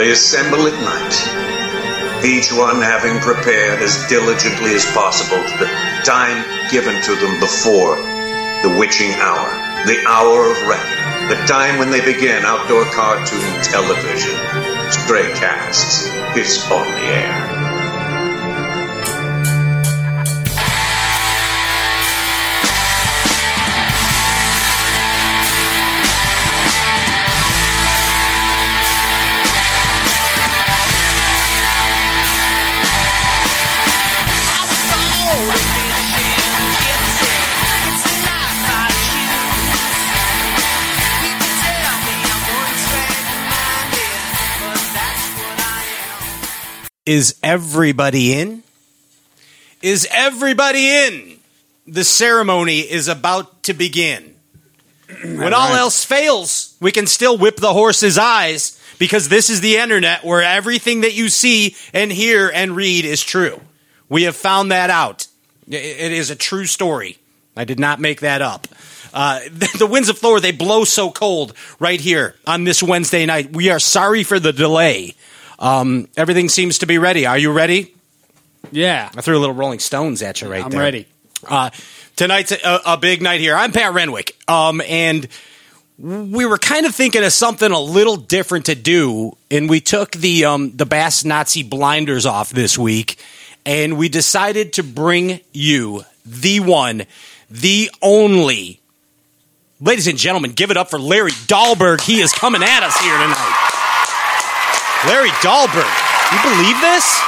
They assemble at night, each one having prepared as diligently as possible to the time given to them before the witching hour, the hour of reckoning, the time when they begin outdoor cartoon television. Stray Casts is on the air. Is everybody in? Is everybody in? The ceremony is about to begin. When all else fails, we can still whip the horse's eyes because this is the internet where everything that you see and hear and read is true. We have found that out. It is a true story. I did not make that up. Uh, the winds of Thor, they blow so cold right here on this Wednesday night. We are sorry for the delay. Um, everything seems to be ready. Are you ready? Yeah, I threw a little Rolling Stones at you right I'm there. ready. Uh, tonight's a, a big night here. I'm Pat Renwick, um, and we were kind of thinking of something a little different to do, and we took the um, the Bass Nazi blinders off this week, and we decided to bring you the one, the only. Ladies and gentlemen, give it up for Larry Dahlberg. He is coming at us here tonight. Larry Dahlberg. You believe this?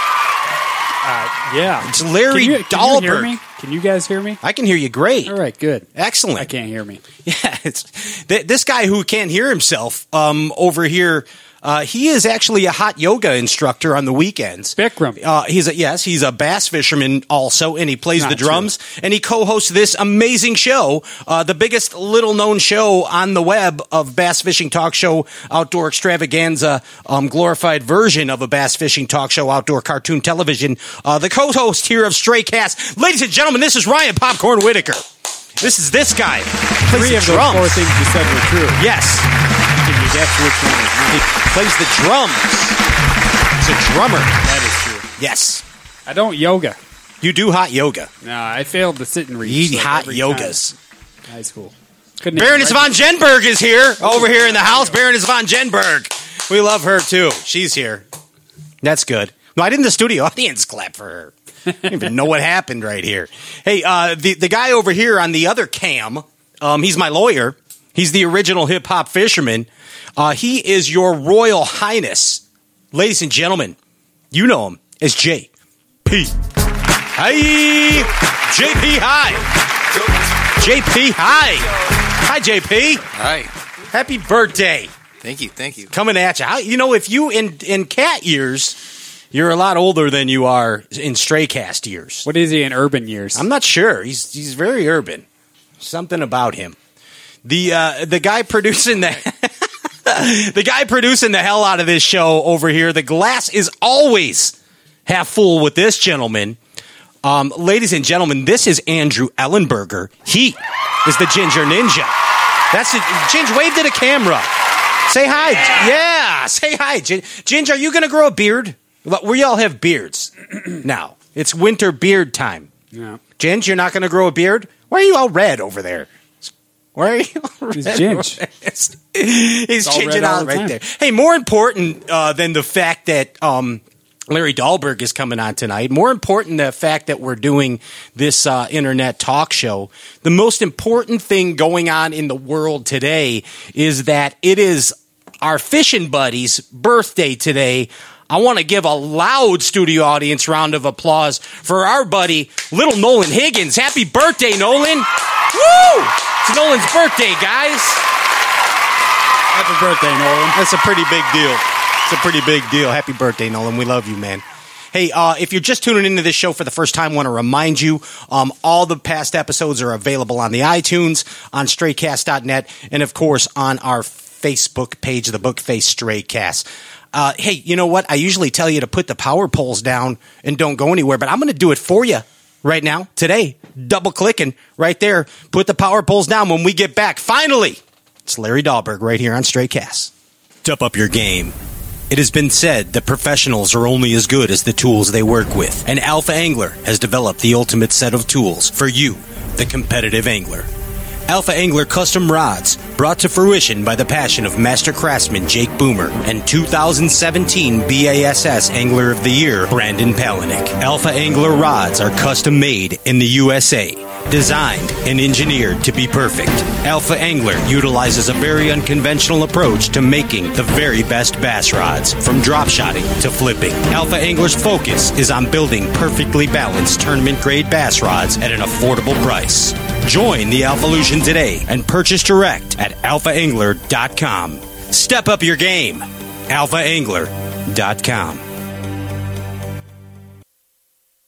Yeah, It's Larry can you, can you hear Dahlberg. me? Can you guys hear me? I can hear you great. All right, good. Excellent. I can't hear me. Yeah, it's th- this guy who can't hear himself um, over here. Uh, he is actually a hot yoga instructor on the weekends. Bikram. Uh, he's a yes, he's a bass fisherman also, and he plays Not the drums and he co-hosts this amazing show, uh, the biggest little known show on the web of bass fishing talk show, outdoor extravaganza, um, glorified version of a bass fishing talk show, outdoor cartoon television. Uh, the co-host here of Stray Cast, ladies and gentlemen, this is Ryan Popcorn Whitaker. This is this guy. Three of the four things you said were true. Yes. Guess which one is He plays the drums. He's a drummer. That is true. Yes. I don't yoga. You do hot yoga. No, I failed the sit and reach. You eat like, hot every time. yogas. High school. Couldn't Baroness von Jenberg is here, over here in the house. Baroness von Jenberg. We love her too. She's here. That's good. No, I didn't. The studio audience clap for her. I don't even know what happened right here. Hey, uh, the the guy over here on the other cam, um, he's my lawyer. He's the original hip hop fisherman. Uh, he is your Royal Highness, ladies and gentlemen. You know him as J P. Hey, JP. Hi, JP. Hi, hi, JP. Hi. Happy birthday. Thank you. Thank you. Coming at you. How, you know, if you in in cat years, you're a lot older than you are in stray cast years. What is he in urban years? I'm not sure. He's he's very urban. Something about him. The uh, the guy producing the the guy producing the hell out of this show over here. The glass is always half full with this gentleman. Um, ladies and gentlemen, this is Andrew Ellenberger. He is the Ginger Ninja. That's it. Ginger, wave to the camera. Say hi. Yeah, say hi. Gin- Ginger, are you going to grow a beard? We all have beards now. It's winter beard time. Yeah. Ginge, you're not going to grow a beard? Why are you all red over there? Why are you? He's Ginge. He's changing out the right time. there. Hey, more important uh, than the fact that um, Larry Dahlberg is coming on tonight, more important the fact that we're doing this uh, internet talk show, the most important thing going on in the world today is that it is our fishing buddy's birthday today. I want to give a loud studio audience round of applause for our buddy, little Nolan Higgins. Happy birthday, Nolan! Woo! It's Nolan's birthday, guys. Happy birthday, Nolan. That's a pretty big deal. It's a pretty big deal. Happy birthday, Nolan. We love you, man. Hey, uh, if you're just tuning into this show for the first time, I want to remind you, um, all the past episodes are available on the iTunes, on StrayCast.net, and of course on our Facebook page, the Bookface Straycast. Uh, hey, you know what? I usually tell you to put the power poles down and don't go anywhere, but I'm going to do it for you right now, today. Double clicking right there. Put the power poles down when we get back. Finally, it's Larry Dahlberg right here on Stray Cast. Step up your game It has been said that professionals are only as good as the tools they work with, and Alpha Angler has developed the ultimate set of tools for you, the competitive angler. Alpha Angler custom rods, brought to fruition by the passion of master craftsman Jake Boomer and 2017 BASS Angler of the Year Brandon Palaniuk. Alpha Angler rods are custom made in the USA, designed and engineered to be perfect. Alpha Angler utilizes a very unconventional approach to making the very best bass rods, from drop shotting to flipping. Alpha Angler's focus is on building perfectly balanced tournament grade bass rods at an affordable price. Join the Alphalution today and purchase direct at alphaangler.com. Step up your game. alphaangler.com.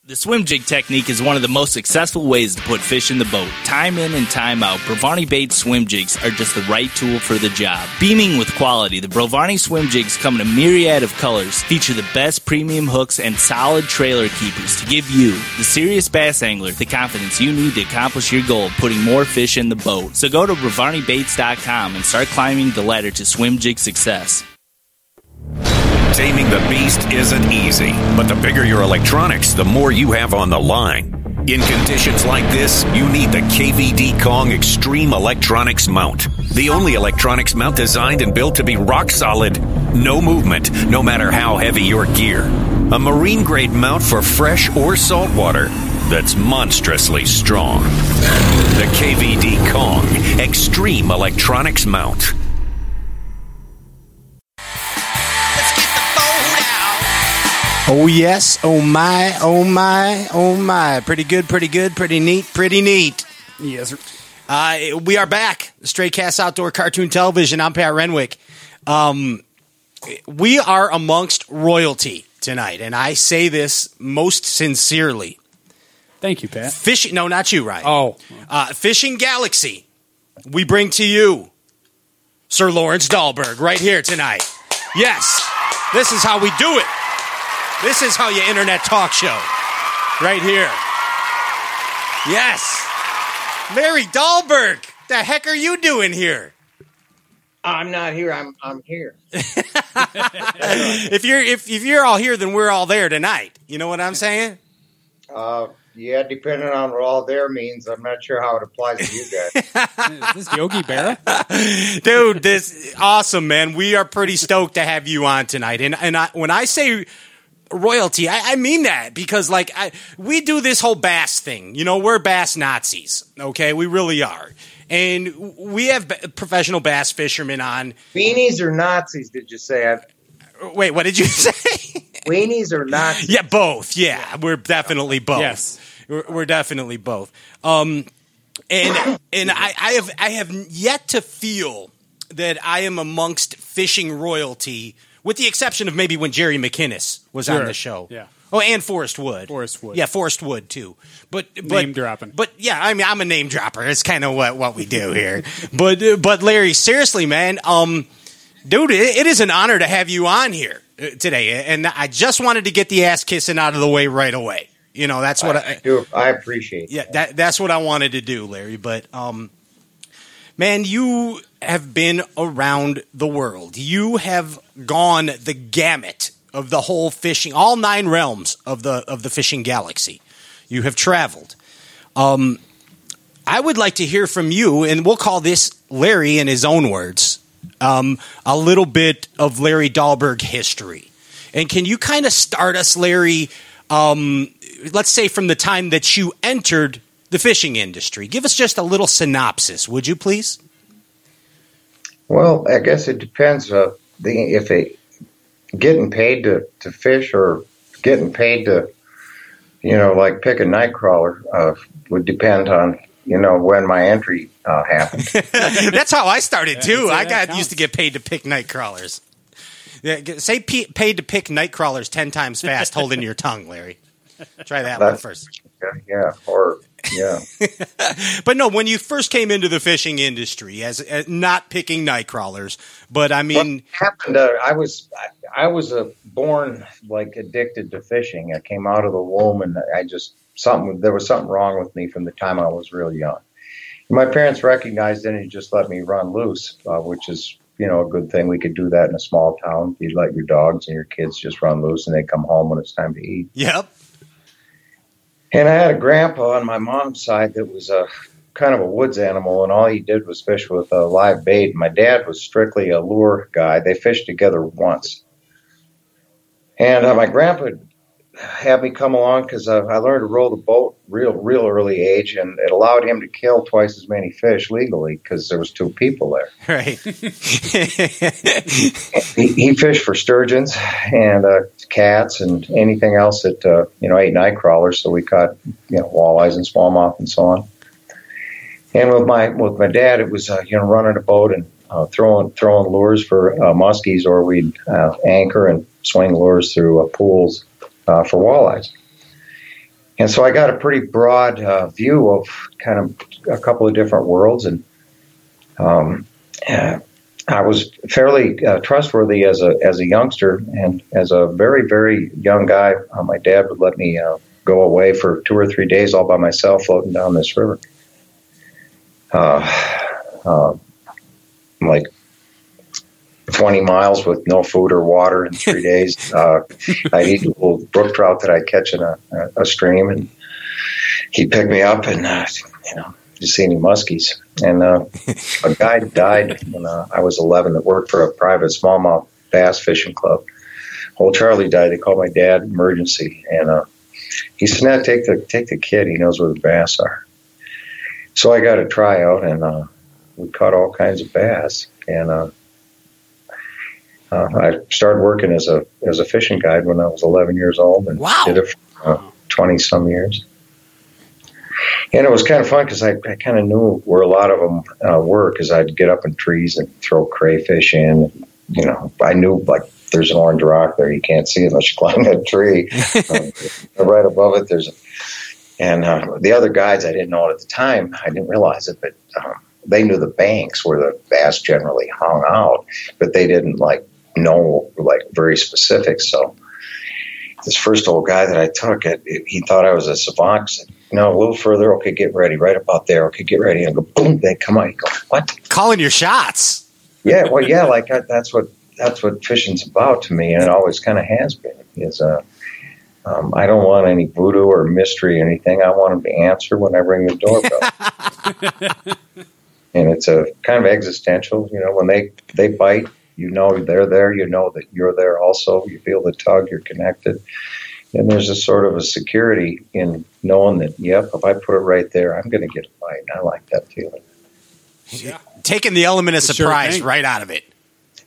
The swim jig technique is one of the most successful ways to put fish in the boat. Time in and time out, Brovani Baits swim jigs are just the right tool for the job. Beaming with quality, the Brovani swim jigs come in a myriad of colors, feature the best premium hooks and solid trailer keepers to give you, the serious bass angler, the confidence you need to accomplish your goal of putting more fish in the boat. So go to BrovaniBaits.com and start climbing the ladder to swim jig success. Taming the beast isn't easy, but the bigger your electronics, the more you have on the line. In conditions like this, you need the KVD Kong Extreme Electronics Mount. The only electronics mount designed and built to be rock solid, no movement, no matter how heavy your gear. A marine grade mount for fresh or salt water that's monstrously strong. The KVD Kong Extreme Electronics Mount. Oh, yes. Oh, my. Oh, my. Oh, my. Pretty good, pretty good, pretty neat, pretty neat. Yes, sir. Uh, we are back. Stray Cast Outdoor Cartoon Television. I'm Pat Renwick. Um, we are amongst royalty tonight, and I say this most sincerely. Thank you, Pat. Fishing, no, not you, Ryan. Oh, Uh, Fishing Galaxy, we bring to you Sir Lawrence Dahlberg right here tonight. Yes, this is how we do it. This is how you internet talk show. Right here. Yes. Larry Dahlberg, the heck are you doing here? I'm not here. I'm I'm here. If you're if, if you're all here, then we're all there tonight. You know what I'm saying? Uh, yeah, depending on what all there means, I'm not sure how it applies to you guys. is this Yogi Berra? Dude, this awesome, man. We are pretty stoked to have you on tonight. And and I, when I say royalty, I, I mean that because like I, we do this whole bass thing. You know, we're bass Nazis. Okay, we really are. And we have b- professional bass fishermen on. Weenies or Nazis? Did you say? I, Wait, what did you say? weenies or Nazis? yeah, both. Yeah, we're definitely both. Yes. we're, we're definitely both. Um, and and I, I have I have yet to feel that I am amongst fishing royalty, with the exception of maybe when Jerry McKinnis was on the show. Yeah. Oh, and Forrest Wood. Forrest Wood. Yeah, Forrest Wood too. But, but Name dropping. But yeah, I mean, I'm a name dropper. It's kind of what what we do here. but uh, but Larry, seriously, man, um, dude, it, it is an honor to have you on here uh, today, and I just wanted to get the ass kissing out of the way right away. You know, that's what I, I do. I appreciate. yeah, that, that's what I wanted to do, Larry. But um, man, you have been around the world. You have gone the gamut of the whole fishing, all nine realms of the of the fishing galaxy. You have traveled. Um, I would like to hear from you, and we'll call this Larry in his own words. Um, a little bit of Larry Dahlberg history, and can you kind of start us, Larry? Um, let's say from the time that you entered the fishing industry. Give us just a little synopsis, would you please? Well, I guess it depends. Uh, the if it getting paid to to fish or getting paid to, you know, like pick a night crawler uh, would depend on you know when my entry uh, happened. That's how I started too. Yeah, I got counts. used to get paid to pick night crawlers. Yeah, say p- paid to pick night crawlers ten times fast, holding your tongue, Larry. Try that one That's- first. yeah, yeah, or yeah. But no, when you first came into the fishing industry, as, as not picking night crawlers, but I mean, what happened? Uh, I was I, I was a born like addicted to fishing. I came out of the womb, and I just something there was something wrong with me from the time I was real young. My parents recognized it and just let me run loose, uh, which is you know a good thing. We could do that in a small town. You'd let your dogs and your kids just run loose, and they come home when it's time to eat. Yep. And I had a grandpa on my mom's side that was a kind of a woods animal, and all he did was fish with a live bait. My dad was strictly a lure guy. They fished together once, and uh, my grandpa had me come along because uh, I learned to row the boat real, real early age, and it allowed him to kill twice as many fish legally because there was two people there. Right. He, he fished for sturgeons and uh, cats and anything else that uh, you know ate night crawlers. So we caught you know walleyes and smallmouth and so on. And with my with my dad, it was uh, you know running a boat and uh, throwing throwing lures for uh, muskies, or we'd uh, anchor and swing lures through uh, pools uh, for walleyes. And so I got a pretty broad uh, view of kind of a couple of different worlds, and um, uh, I was fairly uh, trustworthy as a as a youngster, and as a very very young guy, uh, my dad would let me go away for two or three days all by myself, floating down this river. Uh, uh, like 20 miles with no food or water in three days. Uh, I'd eat a little brook trout that I'd catch in a, a, stream, and he'd pick me up and, uh, you know, just see any muskies. And uh, a guy died when uh, I was 11 that worked for a private smallmouth bass fishing club. Old Charlie died. They called my dad emergency, and uh, he said, "Nat, take the take the kid. He knows where the bass are." So I got a tryout, and uh, we caught all kinds of bass, and uh, uh, I started working as a as a fishing guide when I was 11 years old, and Wow. did it for 20 some years. And it was kind of fun because I, I kind of knew where a lot of them uh, were because I'd get up in trees and throw crayfish in. You know, I knew like there's an orange rock there you can't see unless you climb that tree. um, right above it, there's, and uh, the other guides I didn't know it at the time. I didn't realize it, but um, they knew the banks where the bass generally hung out, but they didn't like know like very specific. So this first old guy that I took, it, it, he thought I was a savant. Said, no, a little further. Okay, get ready. Right about there. Okay, get ready. And I go boom. They come out. You go what? Calling your shots. Yeah, well, yeah, like I, that's what that's what fishing's about to me, and it always kind of has been. Is uh, um, I don't want any voodoo or mystery or anything. I want them to answer when I ring the doorbell. and it's a kind of existential. You know, when they they bite, you know they're there. You know that you're there also. You feel the tug. You're connected. And there's a sort of a security in knowing that, yep, if I put it right there, I'm going to get a bite. I like that feeling. Yeah. Taking the element of Sure surprise thing. right out of it.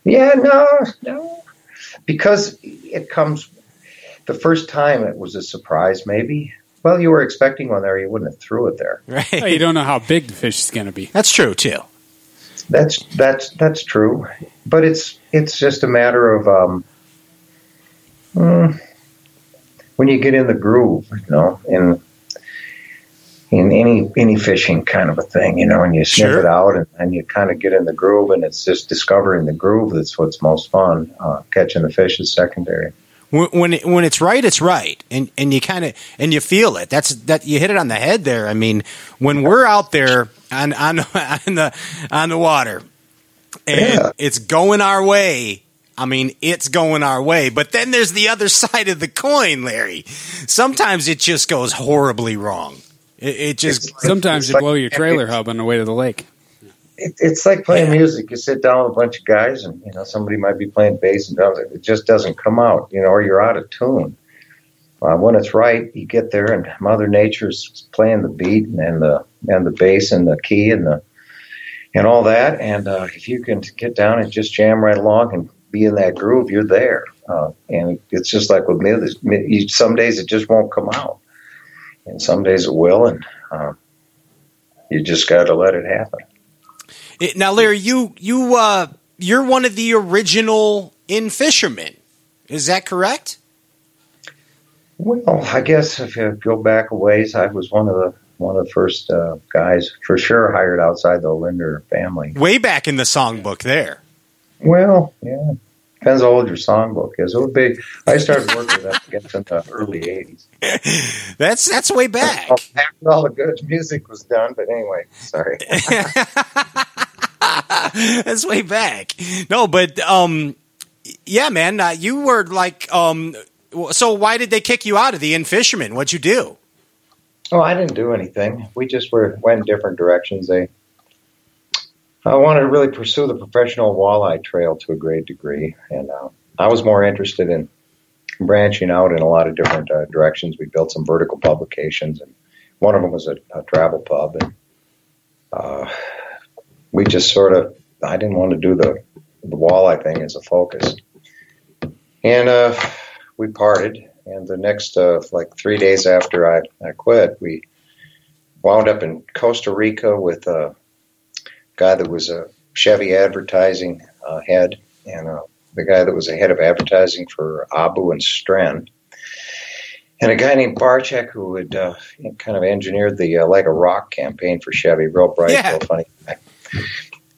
Yeah, no, no, because it comes. The first time it was a surprise, maybe. Well, you were expecting one there, you wouldn't have threw it there. Right. You don't know how big the fish is going to be. That's true too. That's that's that's true, but it's it's just a matter of um, mm, when you get in the groove, you know, in in any any fishing kind of a thing, you know, and you sniff Sure. it out and, and you kind of get in the groove, and it's just discovering the groove that's what's most fun. Uh, catching the fish is secondary. When when, it, when it's right, it's right, and and you kind of and you feel it. That's that you hit it on the head there. I mean, when we're out there on on on the on the water, and Yeah. it's going our way. I mean, it's going our way. But then there's the other side of the coin, Larry. Sometimes it just goes horribly wrong. It, it just Sometimes It's you like- blow your trailer hub on the way to the lake. it, it's like playing Yeah. music. You sit down with a bunch of guys, and you know somebody might be playing bass and drums. It just doesn't come out, you know, or you're out of tune. Uh, when it's right, you get there, and Mother Nature's playing the beat and the and the bass and the key and the and all that. And uh, if you can get down and just jam right along and be in that groove, you're there. Uh, and it's just like with. You- Some days it just won't come out, and some days it will, and uh, you just got to let it happen. Now, Larry, you you uh, you're one of the original in fishermen. Is that correct? Well, I guess if you go back a ways, I was one of the one of the first uh, guys for sure hired outside the Lindner family. Way back in the songbook, there. Well, yeah, depends how old your songbook is. It would be. I started working with I guess in the early '80s. That's that's way back. After all the good music was done, but anyway, sorry. That's way back. No, but um, yeah, man, uh, you were like, um, so why did they kick you out of the In-Fisherman? What'd you do? Oh, I didn't do anything. We just were went in different directions. They, I wanted to really pursue the professional walleye trail to a great degree, and uh, I was more interested in branching out in a lot of different uh, directions. We built some vertical publications, and one of them was a, a travel pub, and uh, we just sort of. I didn't want to do the the walleye thing as a focus, and uh, we parted. And the next, uh, like three days after I, I quit, we wound up in Costa Rica with a guy that was a Chevy advertising uh, head and uh, the guy that was a head of advertising for Abu and Stren. And a guy named Barchek who had uh, kind of engineered the uh, Like a Rock campaign for Chevy, real bright, Yeah. real funny guy.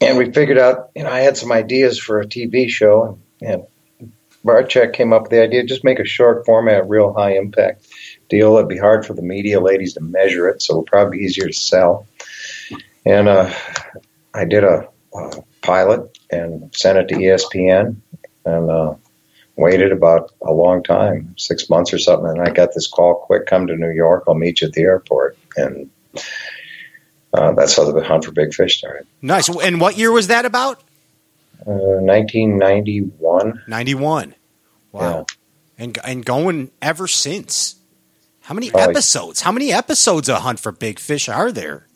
And we figured out, you know, I had some ideas for a TV show, and, and Barchek came up with the idea just make a short format, real high impact deal. It'd be hard for the media ladies to measure it, so it'll probably be easier to sell. And uh, I did a, a pilot and sent it to ESPN, and uh, waited about a long time, six months or something. And I got this call: "Quick, come to New York. I'll meet you at the airport." And uh, that's how the hunt for big fish started. Nice. And what year was that about? Uh, 1991. 91. Wow. Yeah. And and going ever since. How many Probably- episodes? How many episodes of Hunt for Big Fish are there?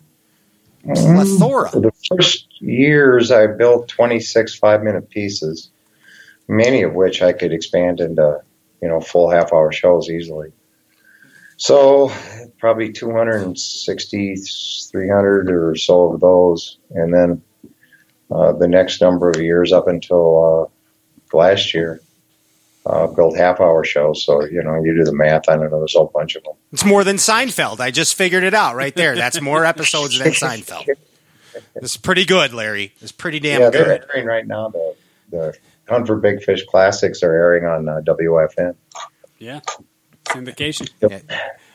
Mm, Plethora. For the first years, I built 26 five minute pieces, many of which I could expand into, you know, full half hour shows easily. So probably 260, 300 or so of those. And then the next number of years up until uh, last year, uh, built half hour shows. So, you know, you do the math. I don't know, there's a whole bunch of them. It's more than Seinfeld. I just figured it out right there. That's more episodes than Seinfeld. It's pretty good, Larry. It's pretty damn yeah, they're good. airing right now. The, the Hunt for Big Fish Classics are airing on uh, WFN. Yeah. Syndication.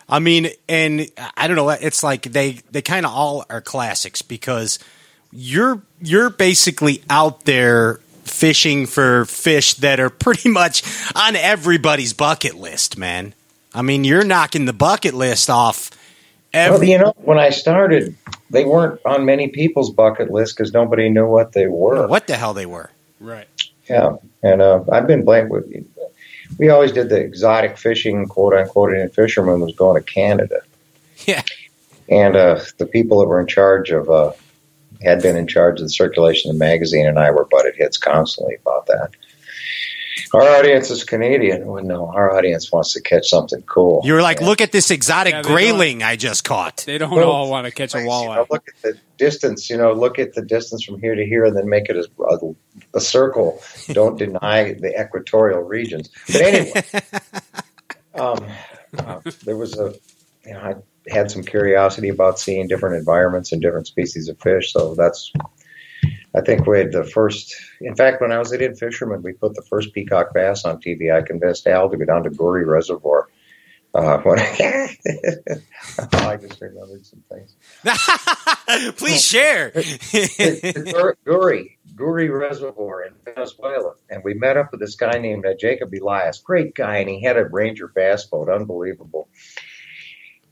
I mean, and I don't know. It's like they they kind of all are classics because you're you're basically out there fishing for fish that are pretty much on everybody's bucket list, man. I mean, you're knocking the bucket list off. Well, you know, when I started, they weren't on many people's bucket list because nobody knew what they were. what the hell they were? Right. Yeah, and uh, I've been blamed with. We always did the exotic fishing, quote unquote, and fishermen was going to Canada. Yeah. And uh, the people that were in charge of, uh, had been in charge of the circulation of the magazine, and I were butted heads constantly about that. Our audience is Canadian. Well, no, our audience wants to catch something cool. You were like, And- look at this exotic Yeah, grayling I just caught. They don't Well, all want to catch a You know, walleye. look at the distance. You know, look at the distance from here to here, and then make it a, a, a circle. Don't deny the equatorial regions. But anyway, um, uh, there was a. You know, I had some curiosity about seeing different environments and different species of fish. So that's. I think we had the first. In fact, when I was at In-Fisherman, we put the first peacock bass on TV. I convinced Al to go down to Guri Reservoir. Uh, when I just remembered some things. Please share. Gur- Guri, Guri Reservoir in Venezuela. And we met up with this guy named uh, Jacob Elias. Great guy, and he had a Ranger bass boat. Unbelievable.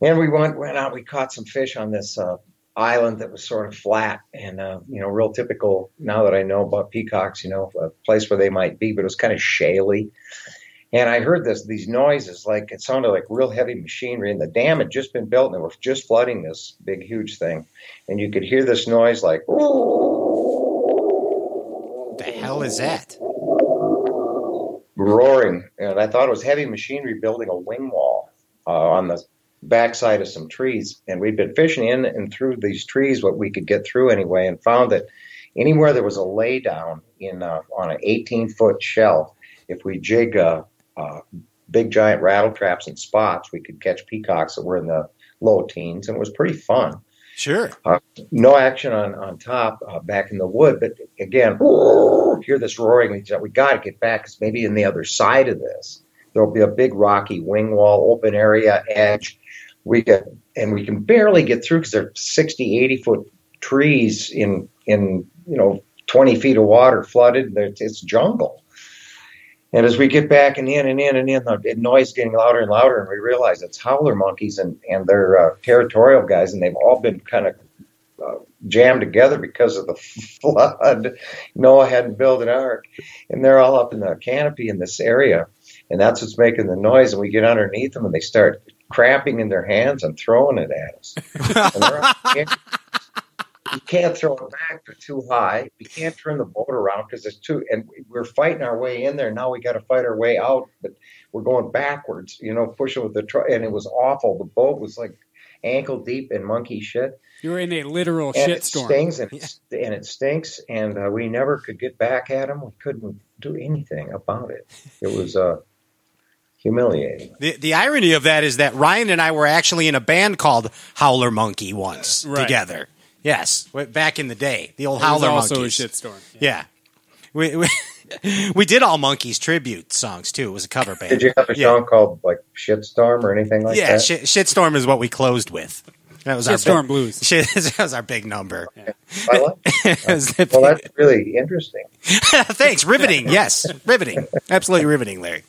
And we went, went out, we caught some fish on this uh, island that was sort of flat and, uh, you know, real typical now that I know about peacocks, you know, a place where they might be, but it was kind of shaly. And I heard this these noises, like it sounded like real heavy machinery, and the dam had just been built, and they were just flooding this big, huge thing. And you could hear this noise like, the hell is that? roaring, and I thought it was heavy machinery building a wing wall uh, on the backside of some trees. And we'd been fishing in and through these trees, what we could get through anyway, and found that anywhere there was a laydown in uh, on an 18 foot shell, if we jig uh, uh, big giant rattle traps and spots, we could catch peacocks that were in the low teens, and it was pretty fun. Sure. No action on on top uh, back in the wood, but again, hear this roaring. We, we got to get back because maybe in the other side of this there'll be a big rocky wing wall, open area, edge. We get and we can barely get through because they're 60, 80 foot trees in in you know 20 feet of water flooded. It's, it's jungle. And as we get back and in and in and in, the noise getting louder and louder, and we realize it's howler monkeys and, and they're uh, territorial guys, and they've all been kind of uh, jammed together because of the flood. Noah hadn't built an ark, and they're all up in the canopy in this area, and that's what's making the noise. And we get underneath them, and they start cramping in their hands and throwing it at us. you can't throw it back; they're too high. We can't turn the boat around because it's too. And we're fighting our way in there. Now we got to fight our way out, but we're going backwards. You know, pushing with the truck, and it was awful. The boat was like ankle deep in monkey shit. You were in a literal and shit it storm. Stings and, it, and it stinks, and uh, we never could get back at him. We couldn't do anything about it. It was uh, humiliating. The, the irony of that is that Ryan and I were actually in a band called Howler Monkey once Right. together. Yes, back in the day, the old It was Howler also Monkeys. a shitstorm. Yeah, we, we we did all Monkeys tribute songs too. It was a cover band. Did you have a Yeah. song called like Shitstorm or anything like yeah, that? shit, Shitstorm is what we closed with. That was our Shitstorm big, Blues. Shit, that was our big number. I like It well, that's really interesting. Thanks, riveting. Yes, riveting. Absolutely riveting, Larry.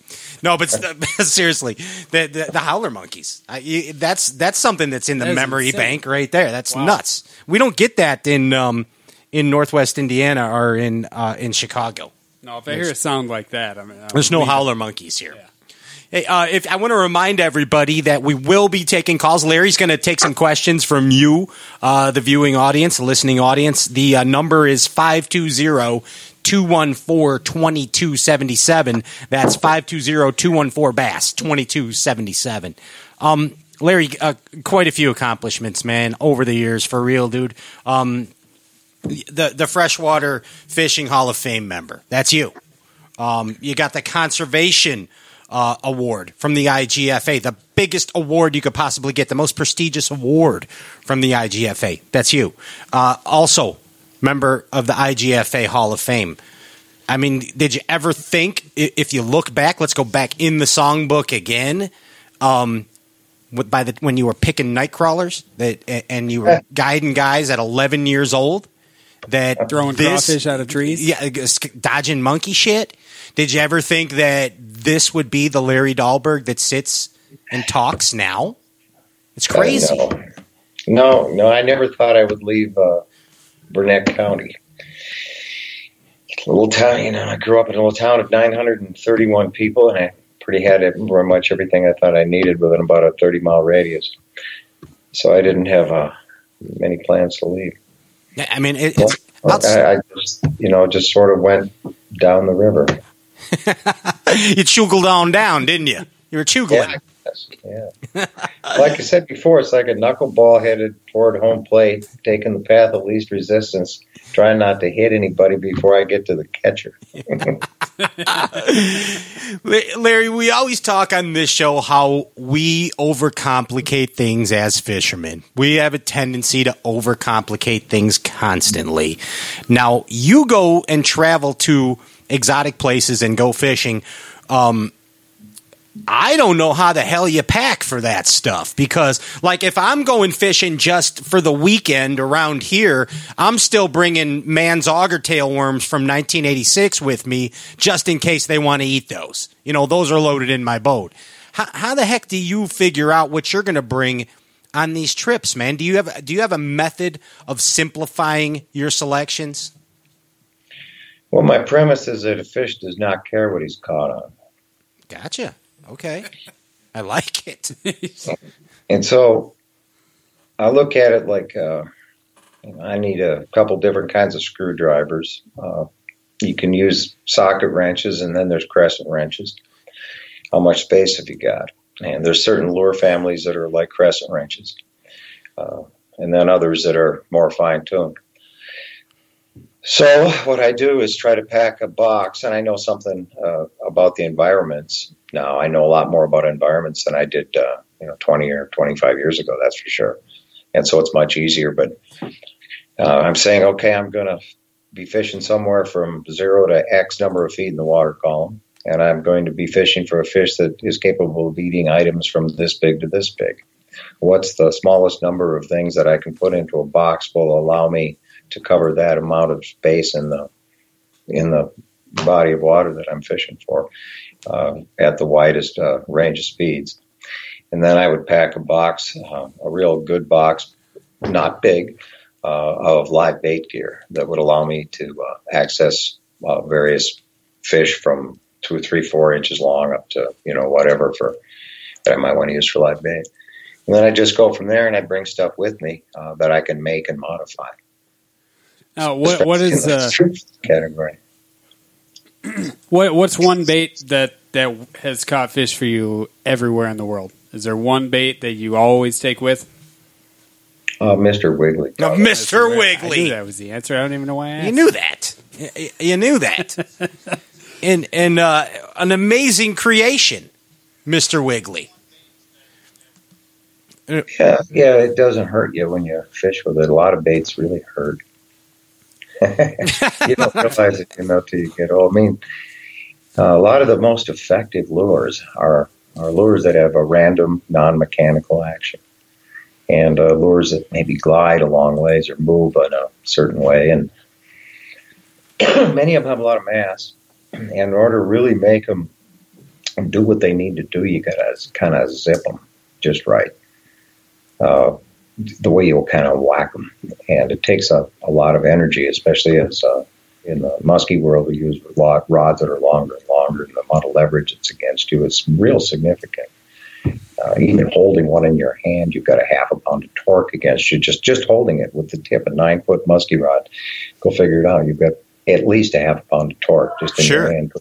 No, but seriously, the, the the Howler monkeys. I, that's that's something that's in the That memory insane. bank right there. That's Wow. nuts. We don't get that in um in Northwest Indiana or in uh, in Chicago. No, if I hear a sound like that, I mean, I'll There's no leave it. Howler Monkeys here. Hey, uh, if I want to remind everybody that we will be taking calls. Larry's going to take some questions from you, uh, the viewing audience, the listening audience. The uh, number is 520 214 2277. That's 520 214 BASS 2277. Um, Larry, uh, quite a few accomplishments, man, over the years, for real, dude. Um, the the freshwater fishing Hall of Fame member. That's you. Um, you got the conservation uh, award from the IGFA, the biggest award you could possibly get, the most prestigious award from the IGFA. That's you. Uh, also, member of the IGFA Hall of Fame. I mean, did you ever think, if you look back, let's go back in the songbook again, um, by the when you were picking night crawlers that and you were guiding guys at 11 years old that Throwing this- crawfish out of trees? yeah, uh, dodging monkey shit. Did you ever think that this would be the Larry Dahlberg that sits and talks now? It's crazy. No, no, no, I never thought I would leave uh, Burnett County. Little town, you know. I grew up in a little town of 931 people, and I pretty had it pretty much everything I thought I needed within about a 30 mile radius. So I didn't have uh, many plans to leave. I mean, it, it's Well, I, I just, you know, just sort of went down the river. you chugled on down, didn't you? You were chugling. Yeah, Yes, yeah. like I said before, it's like a knuckleball headed toward home plate, taking the path of least resistance, trying not to hit anybody before I get to the catcher. Larry, we always talk on this show how we overcomplicate things as fishermen. We have a tendency to overcomplicate things constantly. Now, you go and travel to exotic places and go fishing. Um, I don't know how the hell you pack for that stuff because, like, if I'm going fishing just for the weekend around here, I'm still bringing Mann's Auger Tail worms from 1986 with me just in case they want to eat those. You know, those are loaded in my boat. How, how the heck do you figure out what you're going to bring on these trips, man? Do you have do you have a method of simplifying your selections? Well, my premise is that a fish does not care what he's caught on. Gotcha. Okay, I like it. And so I look at it like uh, I need a couple different kinds of screwdrivers. Uh, you can use socket wrenches, and then there's crescent wrenches. How much space have you got? And there's certain lure families that are like crescent wrenches, uh, and then others that are more fine tuned. So what I do is try to pack a box, and I know something uh, about the environments now. I know a lot more about environments than I did, uh, you know, 20 or 25 years ago. That's for sure. And so it's much easier. But uh, I'm saying, okay, I'm going to be fishing somewhere from zero to X number of feet in the water column, and I'm going to be fishing for a fish that is capable of eating items from this big to this big. What's the smallest number of things that I can put into a box will allow me to cover that amount of space in the in the body of water that I'm fishing for uh, at the widest uh, range of speeds. And then I would pack a box, uh, a real good box, not big, uh, of live bait gear that would allow me to uh, access uh, various fish from two, three, four inches long up to you know whatever for that I might want to use for live bait. And then I just go from there, and I bring stuff with me uh, that I can make and modify. Now, what what is the uh, category? what what's one bait that that has caught fish for you everywhere in the world? Is there one bait that you always take with? Uh, Mr. Wiggly. Now, I Mr. knew Wiggly. that was the answer. I don't even know why I asked. You knew that. You knew that. and and uh, an amazing creation, Mr. Wiggly. Yeah, yeah, it doesn't hurt you when you fish with it. A lot of baits really hurt. You don't realize it, you know, till you get old. I mean, uh, a lot of the most effective lures are are lures that have a random, non-mechanical action, and uh, lures that maybe glide a long ways or move in a certain way. And many of them have a lot of mass, and in order to really make them do what they need to do, you got to kind of zip them just right uh, the way you'll kind of whack them. And it takes a, a lot of energy, especially as uh, in the musky world, we use rods that are longer and longer, and the amount of leverage that's against you is real significant. Uh, even holding one in your hand, you've got a half a pound of torque against you. Just just holding it with the tip, of a nine foot musky rod, go figure it out. You've got at least a half a pound of torque just in Sure. your hand.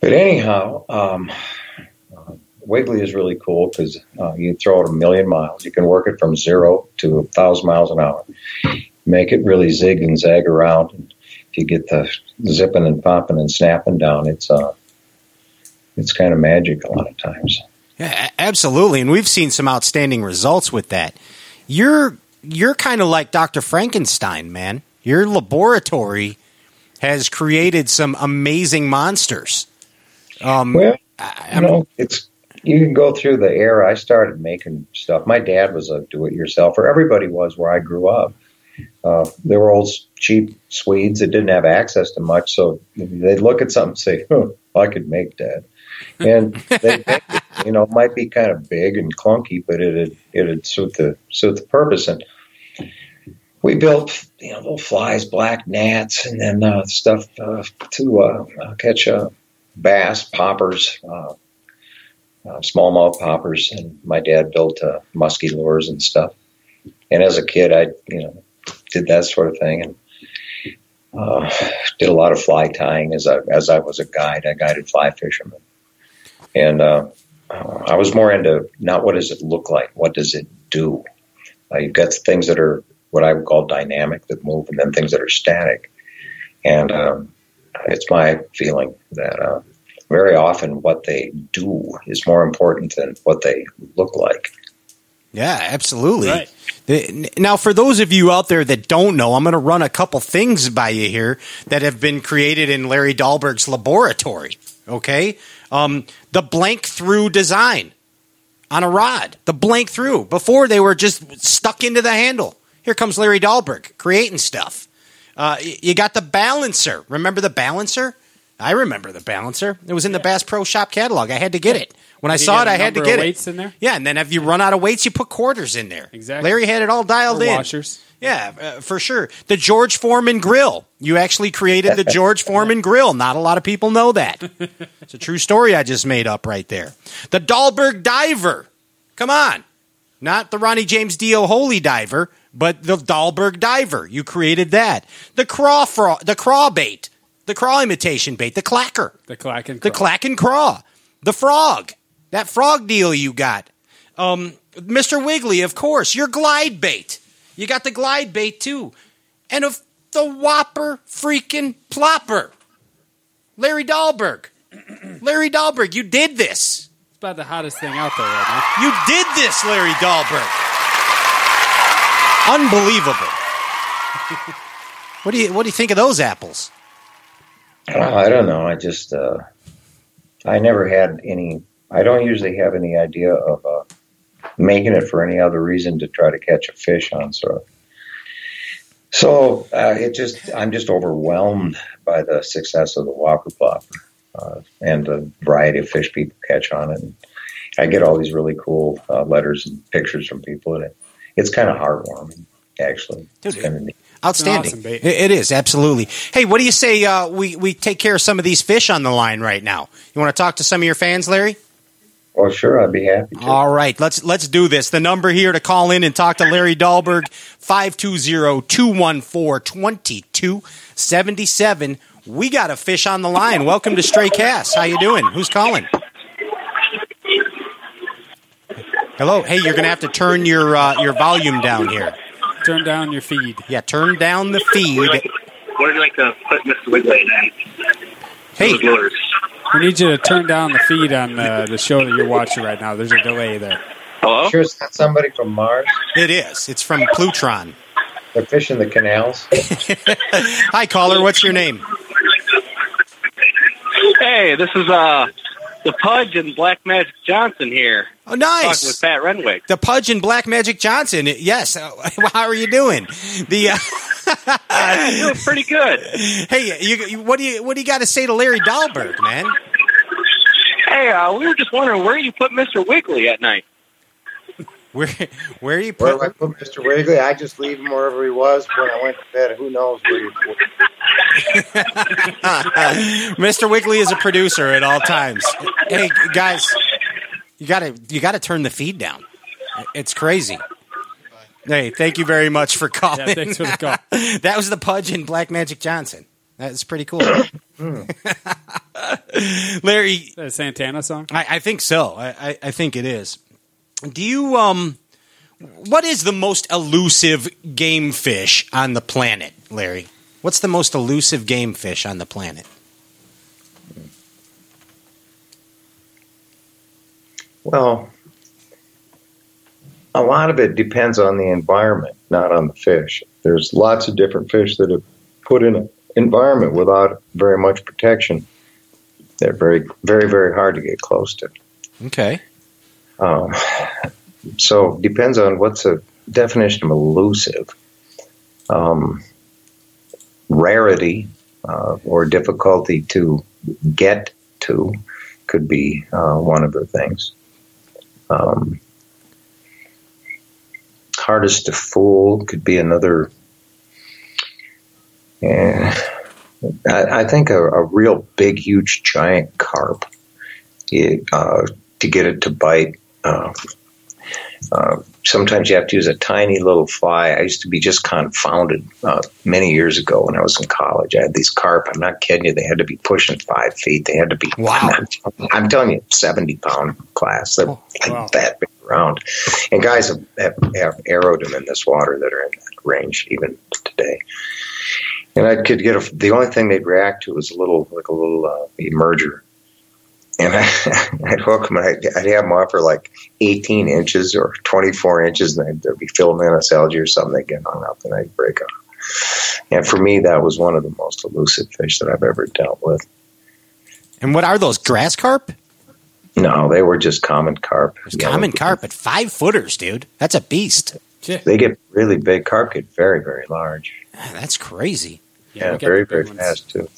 But anyhow, um, Wiggly is really cool because uh, you throw it a million miles. You can work it from zero to a thousand miles an hour. Make it really zig and zag around. And if you get the zipping and popping and snapping down, it's uh, it's kind of magic a lot of times. Yeah, absolutely. And we've seen some outstanding results with that. You're you're kind of like Dr. Frankenstein, man. Your laboratory has created some amazing monsters. Um, Well, I- you know, it's you can go through the era. I started making stuff. My dad was a do-it-yourselfer. Everybody was where I grew up. Uh, they were old cheap Swedes that didn't have access to much, so they'd look at something and say, huh, "I could make that." And they, you know, it might be kind of big and clunky, but it'd it'd suit the suit the purpose. And we built, you know, little flies, black gnats, and then uh, stuff uh, to uh, uh, catch uh, bass, poppers, uh, smallmouth poppers, and my dad built uh, musky lures and stuff. And as a kid, I you know did that sort of thing and uh, did a lot of fly tying as I as I was a guide. I guided fly fishermen, and uh, I was more into not what does it look like, what does it do. Uh, you've got things that are what I would call dynamic that move, and then things that are static. And um, it's my feeling that uh, very often what they do is more important than what they look like. Yeah, absolutely. Right. Now, for those of you out there that don't know, I'm going to run a couple things by you here that have been created in Larry Dahlberg's laboratory. Okay, um, the blank through design on a rod, the blank through. Before they were just stuck into the handle. Here comes Larry Dahlberg creating stuff. Uh, you got the balancer. Remember the balancer? I remember the balancer. It was in the Bass Pro Shop catalog. I had to get it. When I Did he saw have it, a I had to number of get it. weights in there? Yeah, and then if you run out of weights, you put quarters in there. Exactly. Larry had it all dialed Or in. washers. Yeah, uh, for sure. The George Foreman grill. You actually created the George Foreman grill. Not a lot of people know that. It's a true story I just made up right there. The Dahlberg diver. Come on. Not the Ronnie James Dio Holy diver, but the Dahlberg diver. You created that. The craw fro- the craw bait. The craw imitation bait. The clacker. The clack and The clack and craw. The frog. That frog deal you got. Um, Mr. Wiggly, of course. Your glide bait. You got the glide bait too. And of the whopper freaking plopper. Larry Dahlberg. Larry Dahlberg, you did this. It's about the hottest thing out there right now. You did this, Larry Dahlberg. Unbelievable. what do you what do you think of those apples? Oh, I don't know. I just, uh, I never had any, I don't usually have any idea of uh, making it for any other reason to try to catch a fish on. So So uh, it just I'm just overwhelmed by the success of the Whopper Plopper uh, and the variety of fish people catch on it. And I get all these really cool uh, letters and pictures from people, and it, it's kind of heartwarming. Actually, Dude, it's kind of neat. Outstanding. awesome bait. It- it is absolutely. Hey, what do you say? Uh, we we take care of some of these fish on the line right now. You want to talk to some of your fans, Larry? Well, sure, I'd be happy to. All right, let's let's do this. The number here to call in and talk to Larry Dahlberg 520-214-2277. We got a fish on the line. Welcome to Stray Cast. How you doing? Who's calling? Hello. Hey, you're going to have to turn your uh, your volume down here. Turn down your feed. Yeah, turn down the feed. Where would you like to put Mr. Wiggly in? Hey, Those. We need you to turn down the feed on uh, the show that you're watching right now. There's a delay there. Hello? Sure, it's not somebody from Mars. it is. It's from Plutron. They're fishing the canals. Hi, caller. What's your name? Hey, this is uh the Pudge and Black Magic Johnson here. Oh, nice! Talking with Pat Renwick. The Pudge and Black Magic Johnson. Yes. Uh, How are you doing? The uh, Doing pretty good. hey, you, you, what do you what do you got to say to Larry Dahlberg, man? Hey, uh, we were just wondering where you put Mr. Wiggly at night. Where where are you put? do I put Mr. Wiggly? I just leave him wherever he was when I went to bed. Who knows where he put Mr. Wiggly is a producer at all times. Hey guys, you gotta you gotta turn the feed down. It's crazy. Hey, thank you very much for calling. Yeah, thanks for the call. that was the Pudge and Black Magic Johnson. That's pretty cool. Hmm. Larry, Is that a Santana song? I, I think so. I, I, I think it is. Do you um what is the most elusive game fish on the planet, Larry? What's the most elusive game fish on the planet? Well, a lot of it depends on the environment, not on the fish. There's lots of different fish that are put in an environment without very much protection. They're very, very, very hard to get close to. Okay. Um, so depends on what's the definition of elusive. Um, rarity uh, or difficulty to get to could be uh, one of the things. Um, hardest to fool could be another. Yeah, I, I think a, a real big, huge, giant carp. It, uh, to get it to bite. Uh, uh, sometimes you have to use a tiny little fly. I used to be just confounded uh, many years ago when I was in college. I had these carp. I'm not kidding you. They had to be pushing five feet. They had to be. Wow. I'm, I'm telling you, 70 pound class. They're like wow. that big around. And guys have, have, have arrowed them in this water that are in that range even today. And I could get a, the only thing they'd react to was a little, like a little uh, emerger and I, I'd hook them and I'd, I'd have them off for like 18 inches or 24 inches and they'd, they'd be filling in a algae or something. They'd get hung up and I'd break off. And for me, that was one of the most elusive fish that I've ever dealt with. And what are those grass carp? No, they were just common carp. There's common carp at five footers, dude. That's a beast. They get really big. Carp get very, very large. Ah, that's crazy. Yeah, we got very, very ones. fast too.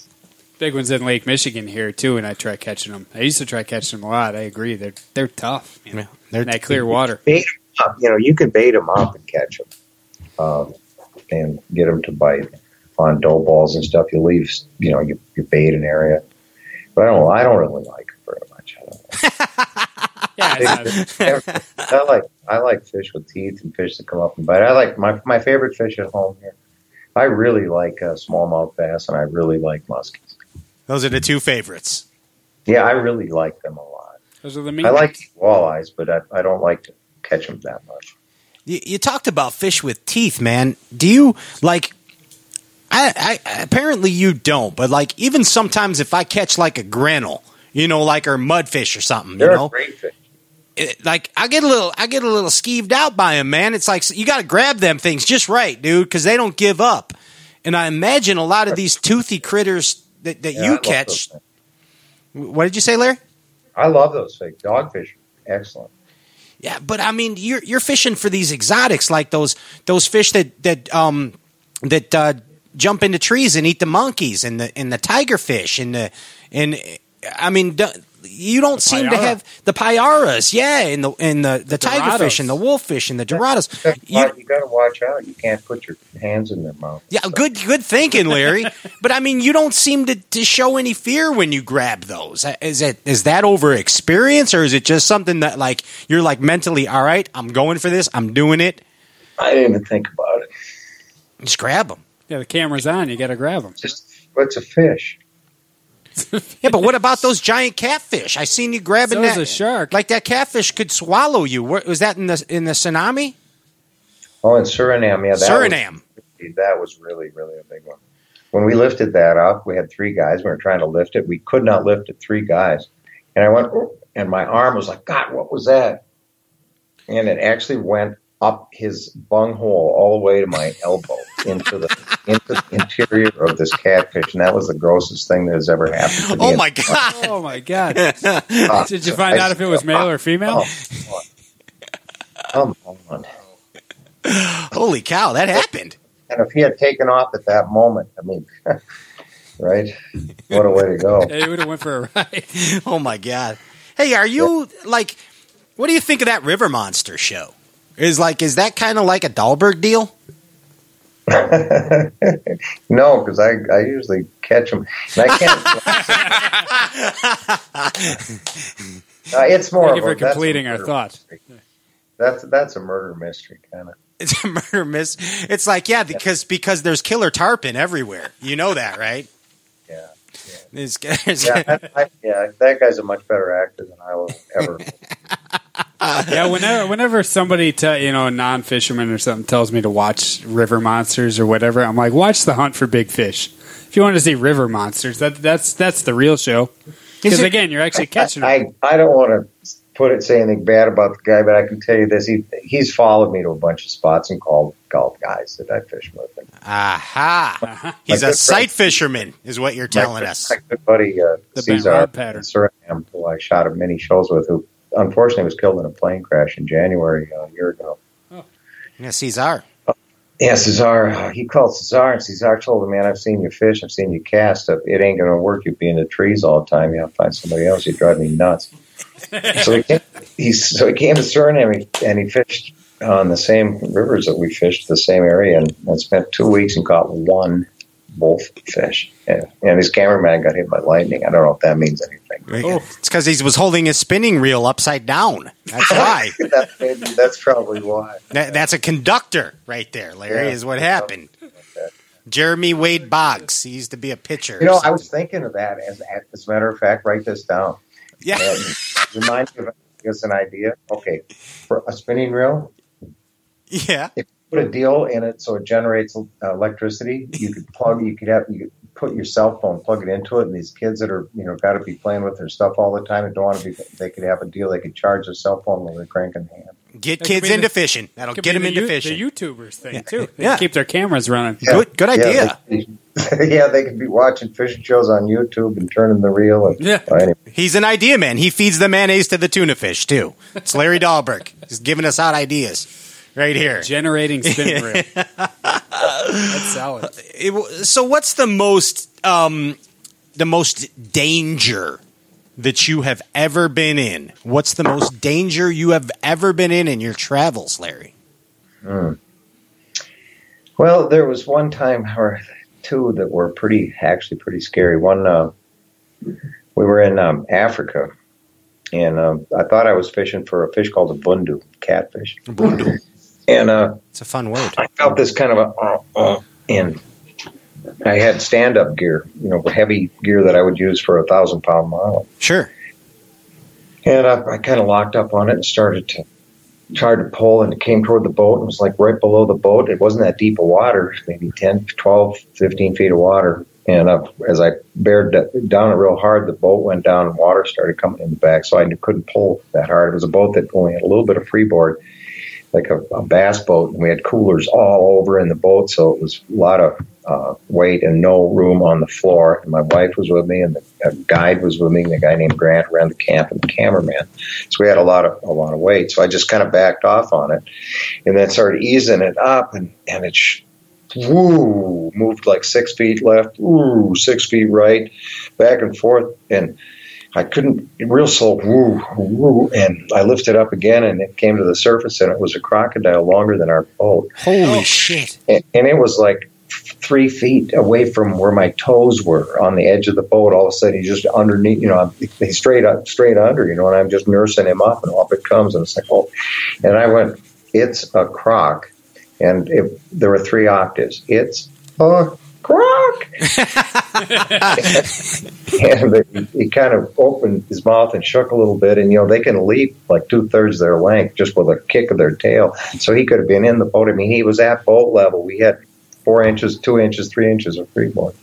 Big ones in Lake Michigan here too, and I try catching them. I used to try catching them a lot. I agree. They're they're tough. You know, Yeah, they're- in that clear water. Bait 'em up. You know, you can bait them up and catch them, um, and get them to bite on dough balls and stuff. You leave, you know, you, you bait an area. But I don't. I don't really like them very much. I don't Yeah, it's I like I like fish with teeth and fish that come up and bite. I like my my favorite fish at home here. I really like uh, smallmouth bass and I really like muskies. Those are the two favorites. Yeah, I really like them a lot. those are the main. I like walleyes, but I, I don't like to catch them that much. You, you talked about fish with teeth, man. Do you like? I, I apparently you don't, but like even sometimes if I catch like a grinnell, you know, like or mudfish or something, you They're know, a great fish. it, like I get a little, I get a little skeeved out by them, man. It's like you got to grab them things just right, dude, because they don't give up. And I imagine a lot of these toothy critters that, that Yeah, you those catch. What did you say, Larry? I love those fish. Dogfish, excellent. Yeah, but I mean, you're you're fishing for these exotics, like those those fish that that um that uh, jump into trees and eat the monkeys and the and the tiger fish and the and I mean. You don't seem to have the payaras, yeah, and the and the, the, tiger fish and the wolffish and the dorados. You- why you got to watch out. You can't put your hands in their mouth. Yeah, good good thinking, Larry. but I mean, you don't seem to, to show any fear when you grab those. Is it is that over experience, or is it just something that like you're like mentally, all right, I'm going for this, I'm doing it, I didn't even think about it. just grab them. Yeah, the camera's on. You got to grab them. Just what's a fish? Yeah, but what about those giant catfish? I seen you grabbing So is that a shark. Like that catfish could swallow you. Where, was that in the in the tsunami? Oh, in Suriname, yeah, that Suriname. Was, that was really, really a big one. When we lifted that up, we had three guys. We were trying to lift it. We could not lift it. Three guys, and I went, and my arm was like, God, what was that? And it actually went up his bunghole all the way to my elbow into the into the interior of this catfish, and that was the grossest thing that has ever happened to me. Oh my god! Oh my god! Uh, Did you find I- out if it was male or female? Oh, come on. Holy cow, that happened. And if he had taken off at that moment, I mean, right? What a way to go. Hey, would have went for a ride. Oh my god. Hey, are you like? What do you think of that River Monster show? Is like is that kind of like a Dahlberg deal? no, because I, I usually catch them. And I can't. Uh, it's more Thank you of for a- completing our murder thoughts. mystery. That's that's a murder mystery kind of. It's a murder miss. It's like yeah, because because there's killer tarpon everywhere. You know that, right? Yeah, There's- there's- yeah, that, I, yeah. That guy's a much better actor than I will ever. yeah, whenever whenever somebody te- you know a non fisherman or something tells me to watch river monsters or whatever, I'm like, watch the hunt for big fish. If you want to see river monsters, that that's that's the real show. Because again, you're actually catching them. I I don't want to put it say anything bad about the guy, but I can tell you this: he he's followed me to a bunch of spots and called called guys that I fish with. And Aha! He's a good sight friend- fisherman, is what you're telling my, us. My good buddy uh, The Cesar pattern. who I shot at many shows with, who unfortunately was killed in a plane crash in January uh, a year ago. Yeah, Cesar. Yeah, Cesar, uh, he called Cesar, and Cesar told him, "Man, I've seen you fish, I've seen you cast. It ain't going to work. You'd be in the trees all the time. You have to find somebody else. You drive me nuts." so he came, he so he came to Suriname and he fished on the same rivers that we fished, the same area, and, and spent two weeks and caught one wolf fish. And, and his cameraman got hit by lightning. I don't know if that means anything. Oh, it's because he was holding his spinning reel upside down. That's why. that, that's probably why. That, that's a conductor right there, Larry. Yeah. Is what happened. Jeremy Wade Boggs. He used to be a pitcher. You know, I was thinking of that as, as a matter of fact. Write this down. yeah. And remind me of just an idea. Okay, for a spinning reel, Yeah. if you put a deal in it so it generates uh, electricity, you could plug. You could have you could put your cell phone, plug it into it, and these kids that are you know got to be playing with their stuff all the time and don't want to be. They could have a deal. They could charge their cell phone while they're cranking hand. Get That kids into the- fishing. That'll get them the into you- fishing. The YouTubers thing too. They Yeah. keep their cameras running. Good, good idea. Yeah, they, yeah, they could be watching fishing shows on YouTube and turning the reel. And, Yeah. uh, anyway, He's an idea man. He feeds the mayonnaise to the tuna fish too. It's Larry Dahlberg. He's giving us out ideas right here. Generating spin reel. That's solid. It so, what's the most um, the most danger that you have ever been in? What's the most danger you have ever been in in your travels, Larry? Well, there was one time or two that were pretty, actually pretty scary. One, uh, we were in um, Africa, and um, I thought I was fishing for a fish called a vundu, catfish. Vundu. And uh, It's a fun word. I felt this kind of a, uh, uh, and I had stand-up gear, you know, heavy gear that I would use for a thousand-pound model. Sure. And I, I kind of locked up on it and started to try to pull, and it came toward the boat and was like right below the boat. It wasn't that deep of water, maybe 10, 12, 15 feet of water. And uh, as I bared down it real hard, the boat went down and water started coming in the back. So I couldn't pull that hard. It was a boat that only had a little bit of freeboard, like a, a bass boat. And we had coolers all over in the boat. So it was a lot of uh, weight and no room on the floor. And my wife was with me, and the guide was with me, the guy named Grant ran the camp, and the cameraman. So we had a lot of a lot of weight. So I just kind of backed off on it, and then started easing it up, and and it sh- woo, moved like six feet left, ooh, six feet right, back and forth, and I couldn't real slow, woo, woo, and I lifted up again, and it came to the surface, and it was a crocodile longer than our boat, Holy oh, shit! and, and it was like three feet away from where my toes were on the edge of the boat. All of a sudden, he's just underneath, you know, he's straight up, straight under, you know, and I'm just nursing him up, and off it comes, and it's like, oh, and I went, it's a croc, and it, there were three octaves. It's a croc, and he, he kind of opened his mouth and shook a little bit, and you know, they can leap like two thirds their length just with a kick of their tail. So he could have been in the boat. I mean, he was at boat level. We had four inches, two inches, three inches of freeboard.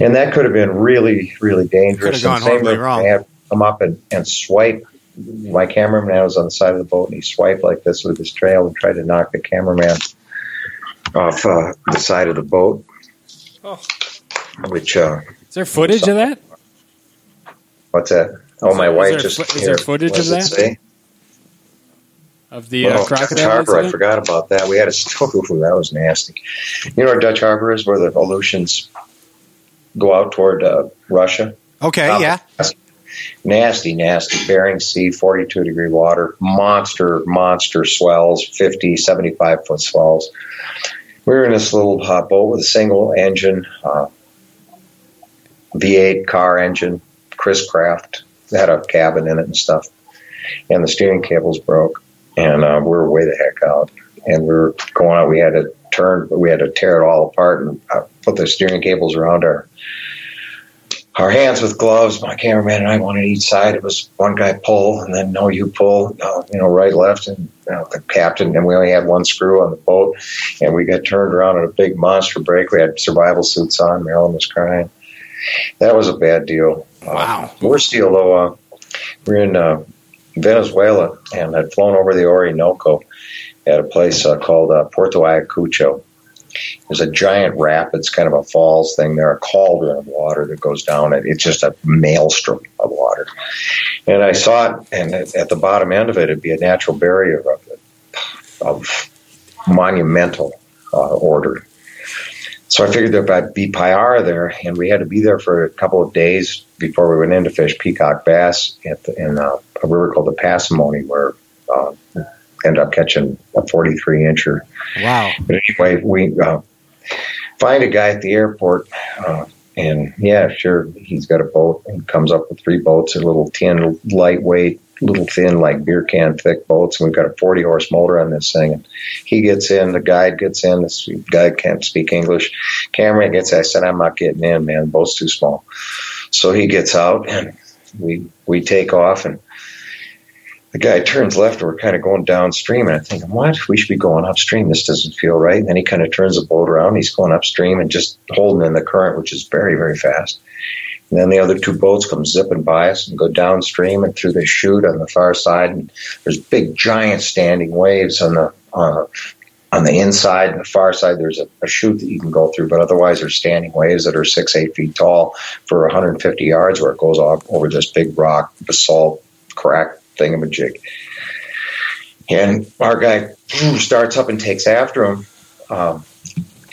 And that could have been really, really dangerous. Could have gone And same horribly wrong. I had come up and, and swipe. My cameraman was on the side of the boat, and he swiped like this with his trail and tried to knock the cameraman off uh, the side of the boat. Which, uh, Is there footage of that? what's that? Oh, Is my there- is wife there just. fo- is there footage of that? say? Of the uh, Oh, Dutch crocodile Harbor. I forgot about that. We had a stove. That was nasty. You know where Dutch Harbor is, where the Aleutians go out toward uh, Russia. Okay, Um, yeah. Nasty, nasty. Bering Sea, 42 degree water. Monster, monster swells, 50, 75 foot swells. We were in this little uh, boat with a single engine, uh, V8 car engine, Chris Craft. Had a cabin in it and stuff. And the steering cables broke. And uh, we were way the heck out. And we were going out. We had to turn, we had to tear it all apart and uh, put the steering cables around our our hands with gloves. My cameraman and I, one on each side. It was one guy pull, and then no, you pull. Uh, you know, right, left, and you know, the captain. And we only had one screw on the boat, and we got turned around in a big monster break. We had survival suits on. Marilyn was crying. That was a bad deal. Wow. Uh, we're still though. Uh, we're in uh, Venezuela and had flown over the Orinoco at a place uh, called uh, Puerto Ayacucho. There's a giant rapids, kind of a falls thing there, a cauldron of water that goes down it. It's just a maelstrom of water. And I saw it, and at the bottom end of it, it'd be a natural barrier of, of monumental uh, order. So I figured there'd be payara there, and we had to be there for a couple of days before we went in to fish peacock bass the, in uh, a river called the Pasimoni, where uh, ended up catching a 43 incher. Wow. But anyway, we uh, find a guy at the airport, uh, and yeah, sure, he's got a boat. He comes up with three boats, a little tin, lightweight, little thin, like beer can thick boats, and we've got a 40 horse motor on this thing. And he gets in, the guide gets in. This guy can't speak English. Cameron gets. I said, I'm not getting in, man. The boat's too small. So he gets out, and we we take off, and the guy turns left, and we're kind of going downstream. And I'm thinking, what? We should be going upstream. This doesn't feel right. And then he kind of turns the boat around. He's going upstream and just holding in the current, which is very, very fast. And then the other two boats come zipping by us and go downstream and through the chute on the far side. And there's big, giant standing waves on the uh, on the inside and the far side. There's a, a chute that you can go through, but otherwise there's standing waves that are six, eight feet tall for 150 yards, where it goes off over this big rock basalt crack thingamajig. And our guy starts up and takes after him. Um,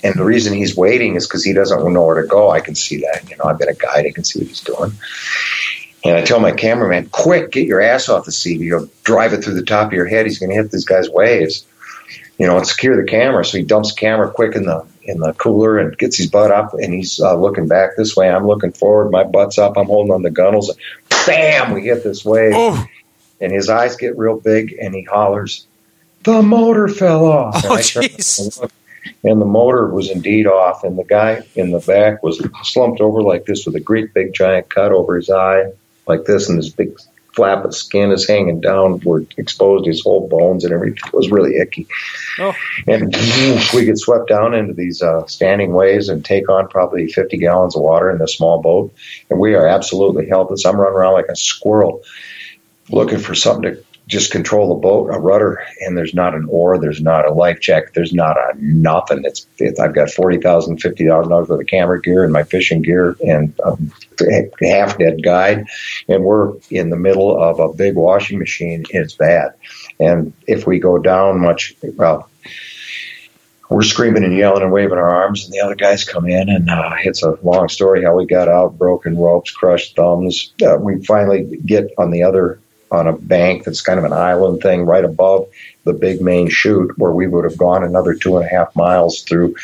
and the reason he's waiting is because he doesn't know where to go. I can see that. You know, I've been a guide. I can see what he's doing. And I tell my cameraman, quick, get your ass off the seat. You know, drive it through the top of your head. He's going to hit this guy's waves. You know, and secure the camera. So he dumps the camera quick in the in the cooler and gets his butt up. And he's uh, looking back this way. I'm looking forward. My butt's up. I'm holding on the gunnels. Bam! We hit this wave. Oh, And his eyes get real big. And he hollers, "The motor fell off!" And Oh, jeez. and and the motor was indeed off, and the guy in the back was slumped over like this with a great big giant cut over his eye, like this, and his big flap of skin is hanging down where exposed his whole bones and everything. It was really icky. Oh. And we get swept down into these uh, standing waves and take on probably 50 gallons of water in this small boat, and we are absolutely helpless. I'm running around like a squirrel looking for something to just control the boat, a rudder, and there's not an oar, there's not a life jacket, there's not a nothing. It's, it, I've got forty thousand, fifty thousand dollars worth of camera gear and my fishing gear and a half dead guide, and we're in the middle of a big washing machine. It's bad, and if we go down much, well. we're screaming and yelling and waving our arms, and the other guys come in, and uh, it's a long story how we got out, broken ropes, crushed thumbs. Uh, we finally get on the other on a bank that's kind of an island thing right above the big main chute, where we would have gone another two and a half miles through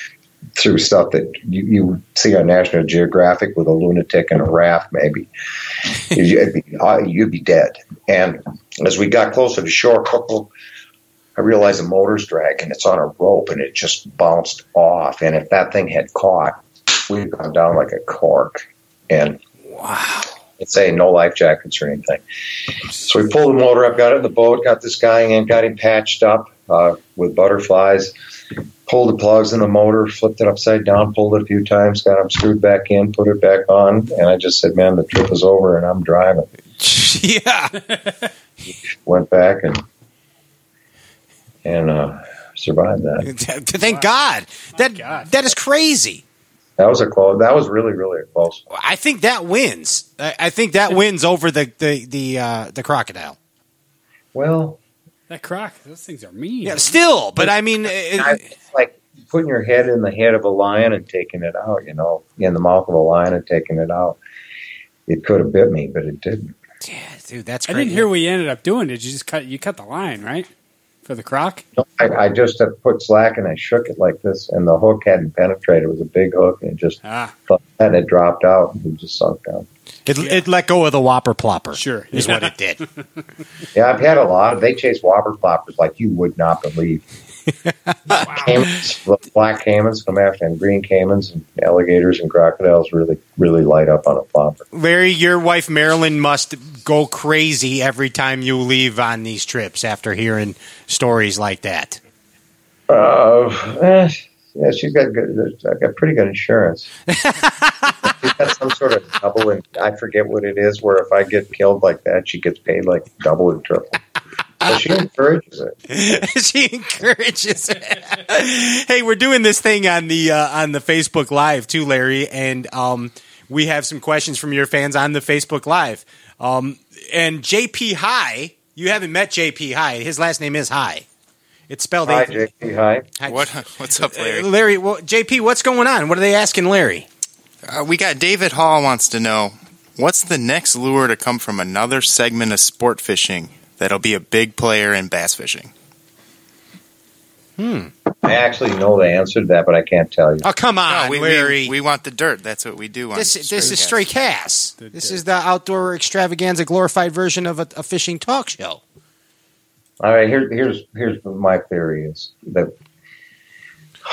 through stuff that you, you see on National Geographic with a lunatic and a raft, maybe. you'd, be, uh, you'd be dead. And as we got closer to shore, couple I realized the motor's dragging. It's on a rope and it just bounced off. And if that thing had caught, we'd gone down like a cork. And wow. It's saying no life jackets or anything. So we pulled the motor up, got it in the boat, got this guy in, got him patched up uh, with butterflies, pulled the plugs in the motor, flipped it upside down, pulled it a few times, got him screwed back in, put it back on, and I just said, "Man, the trip is over, and I'm driving." yeah. Went back and and uh, survived that. Thank God. That God. that is crazy. That was a close. That was really, really a close. I think that wins. I think that wins over the the the uh, the crocodile. Well, that croc. Those things are mean. Yeah, still, but I mean, it, it's like putting your head in the head of a lion and taking it out. You know, in the mouth of a lion and taking it out. It could have bit me, but it didn't. Yeah, dude, that's. I didn't hear what you ended up doing. Did you just cut? You cut the line, right? For the croc? I, I just put slack and I shook it like this, and the hook hadn't penetrated. It was a big hook, and it just ah. and it dropped out and it just sunk down. It, yeah. it let go of the whopper plopper. Sure, is what it did. yeah, I've had a lot. Of, They chase whopper ploppers like you would not believe. Wow. caimans, black caimans come after, and green caimans, and alligators and crocodiles really, really light up on a plopper. Larry, your wife Marilyn must go crazy every time you leave on these trips after hearing stories like that. Uh, eh, yeah, she's got good. I got pretty good insurance. she's got some sort of double, and I forget what it is. Where if I get killed like that, she gets paid like double and triple. So she encourages it. she encourages it. hey, we're doing this thing on the uh, on the Facebook Live too, Larry, and um, we have some questions from your fans on the Facebook Live. Um, and JP High, you haven't met JP High. His last name is High. It's spelled Hi, JP High. Hi. What? What's up, Larry? Uh, Larry, well, JP, what's going on? What are they asking Larry? Uh, we got David Hall wants to know what's the next lure to come from another segment of sport fishing that'll be a big player in bass fishing? Hmm. I actually know the answer to that, but I can't tell you. Oh, come on, no, we, Larry. We, we, want the dirt. That's what we do. this, this is Stray Cast. This is the outdoor extravaganza glorified version of a, a fishing talk show. All right, here, here's here's what my theory is that.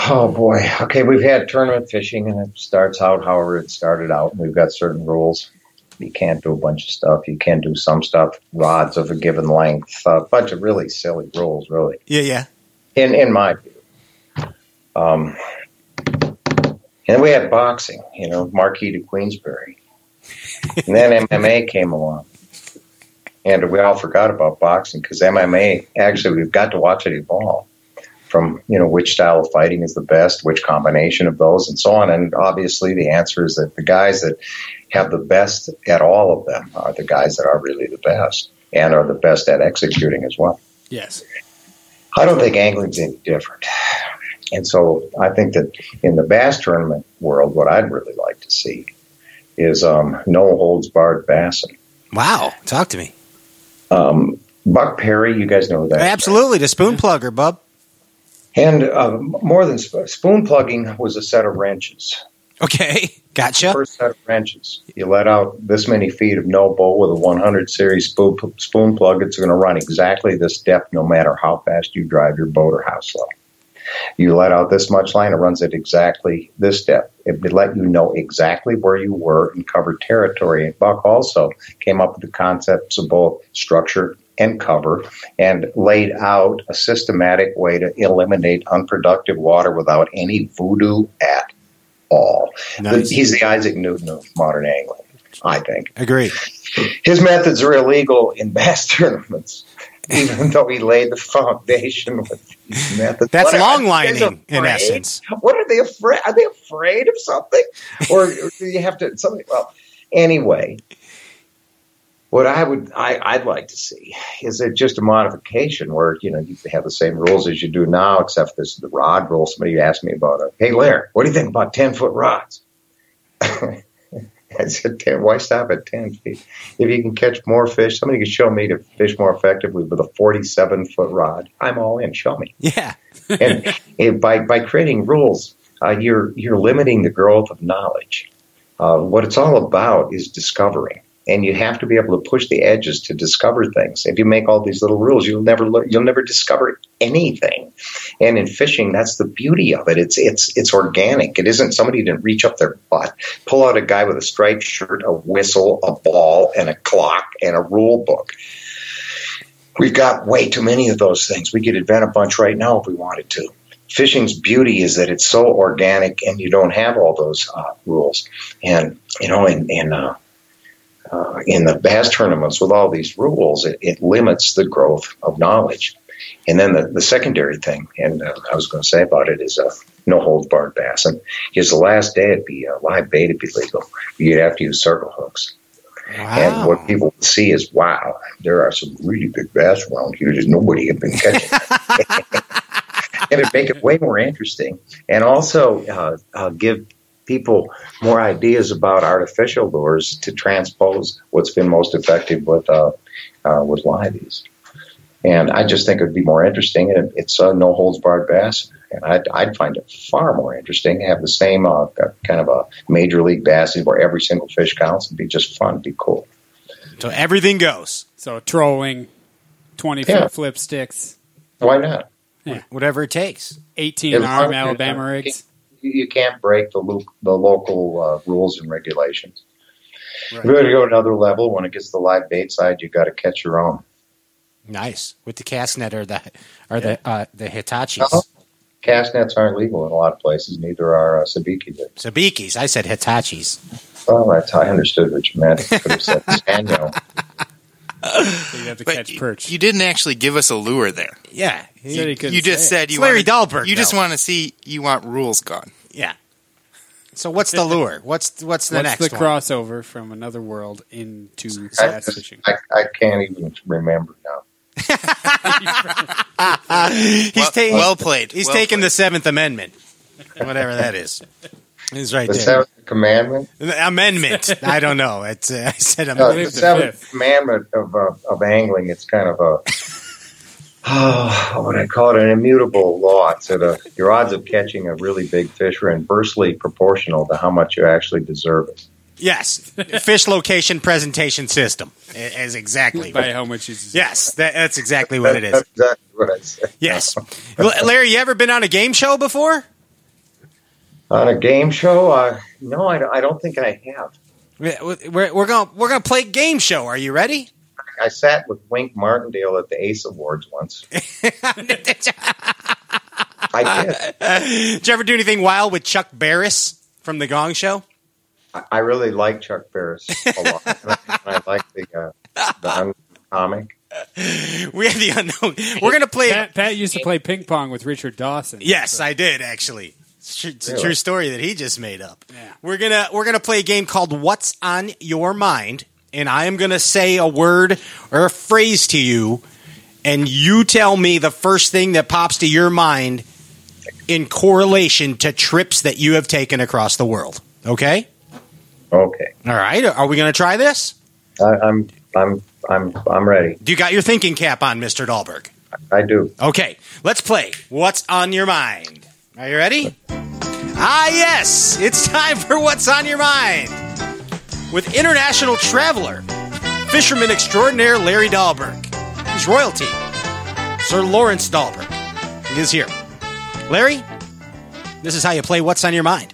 Oh boy. Okay, we've had tournament fishing, and it starts out however it started out. and We've got certain rules. You can't do a bunch of stuff. You can do some stuff. Rods of a given length. A bunch of really silly rules, really. Yeah, yeah. In in my view. Um, and we had boxing, you know, Marquis de Queensberry. and then MMA came along. And we all forgot about boxing because MMA, actually, we've got to watch it evolve from, you know, which style of fighting is the best, which combination of those, and so on. And obviously, the answer is that the guys that have the best at all of them are the guys that are really the best and are the best at executing as well. Yes. I don't think angling's any different. And so I think that in the bass tournament world, what I'd really like to see is um, no holds barred bassing. Wow, talk to me. Um, Buck Perry, you guys know that. Absolutely, the spoon plugger, bub. And uh, more than sp- spoon plugging was a set of wrenches. Okay, gotcha. First set of wrenches. You let out this many feet of no bowl with a 100 series spoon, spoon plug. It's going to run exactly this depth no matter how fast you drive your boat or how slow. You let out this much line, it runs at exactly this depth. It would let you know exactly where you were and covered territory. And Buck also came up with the concepts of both structure and cover and laid out a systematic way to eliminate unproductive water without any voodoo at all. Nice. He's the Isaac Newton of modern angling, I think. Agree. His methods are illegal in bass tournaments even though he laid the foundation with these methods. That's what long lining, in essence. What are they afraid? Are they afraid of something, or do you have to something? Well, anyway, What I would, I, I'd like to see is it just a modification where you know you have the same rules as you do now, except this is the rod rule. Somebody asked me about it. Hey, Larry, what do you think about ten foot rods? I said, 10, why stop at 10 feet? If you can catch more fish, somebody can show me to fish more effectively with a 47 foot rod. I'm all in. Show me. Yeah. and, and by, by creating rules, uh, you're, you're limiting the growth of knowledge. Uh, what it's all about is discovering. And you have to be able to push the edges to discover things. If you make all these little rules, you'll never you'll never discover anything. And in fishing, that's the beauty of it. It's it's it's organic. It isn't somebody didn't reach up their butt, pull out a guy with a striped shirt, a whistle, a ball, and a clock and a rule book. We've got way too many of those things. We could invent a bunch right now if we wanted to. Fishing's beauty is that it's so organic, and you don't have all those uh, rules. And you know, in in uh, uh, in the bass tournaments with all these rules, it, it limits the growth of knowledge. And then the, the secondary thing, and uh, I was going to say about it is uh, no holds barred bass. And because the last day it'd be uh, live bait would be legal. You'd have to use circle hooks. Wow. And what people would see is, wow, there are some really big bass around here that nobody had been catching. and it'd make it way more interesting. And also uh, uh, give people more ideas about artificial lures to transpose what's been most effective with uh, uh, with liveys. And I just think it would be more interesting. And it's a no holds barred bass, and I'd, I'd find it far more interesting to have the same uh, kind of a major league bass where every single fish counts. It'd be just fun. It'd be cool. So everything goes. So trolling, twenty foot Yeah. flip sticks, Why not? Whatever it takes. eighteen long arm Alabama rigs. You, you can't break the, lo- the local uh, rules and regulations. If you're going to go another level, when it gets to the live bait side, you got to catch your own. Nice. With the cast net or the or the uh, the Hitachis. Uh-huh. Cast nets aren't legal in a lot of places. Neither are uh, sabiki rigs. Sabikis. I said Hitachis. That's I understood what you meant. Could have said Sanyo. So you have to But catch you, perch. you didn't actually give us a lure there. Yeah. Said he You just say it. said you It's Larry wanted- Dahlberg, You just want to see you want rules gone. Yeah. So what's the lure? What's what's the What's next the one? crossover from another world into I, bass fishing? I, I can't even remember now. He's well, taking well played. He's Well taking the. Seventh Amendment, whatever that is. He's right The there. seventh commandment? Amendment. I don't know. It's uh, I said amendment. believe the the seventh fifth. commandment of, uh, of angling, it's kind of a, oh, what I call it, an immutable law. It's that uh, your odds of catching a really big fish are inversely proportional to how much you actually deserve it. Yes, fish location presentation system is exactly. By how much is Yes, that, that's exactly what it That's exactly what I said. Yes, Larry, you ever been on a game show before? On a game show? Uh, no, I, I don't think I have. We're, we're, we're gonna we're gonna play game show. Are you ready? I sat with Wink Martindale at the Ace Awards once. I did. Did you ever do anything wild with Chuck Barris from the Gong Show? I- I really like Chuck Barris a lot. I, like the uh, the comic. We have the unknown. We're gonna play. Pat, Pat used to play ping pong with Richard Dawson. Yes, I did actually. It's, tr- it's a true story that he just made up. Yeah. We're gonna we're gonna play a game called What's on Your Mind, and I am gonna say a word or a phrase to you, and you tell me the first thing that pops to your mind in correlation to trips that you have taken across the world. Okay. Okay, All right. Are we gonna try this? I, I'm I'm I'm I'm ready. Do you got your thinking cap on, Mister Dahlberg? I do. Okay, let's play. What's on your mind? Are you ready? Ah, yes, it's time for What's on Your Mind with international traveler, fisherman extraordinaire Larry Dahlberg. He's royalty. Sir Lawrence Dahlberg is here. Larry, this is how you play What's on Your Mind.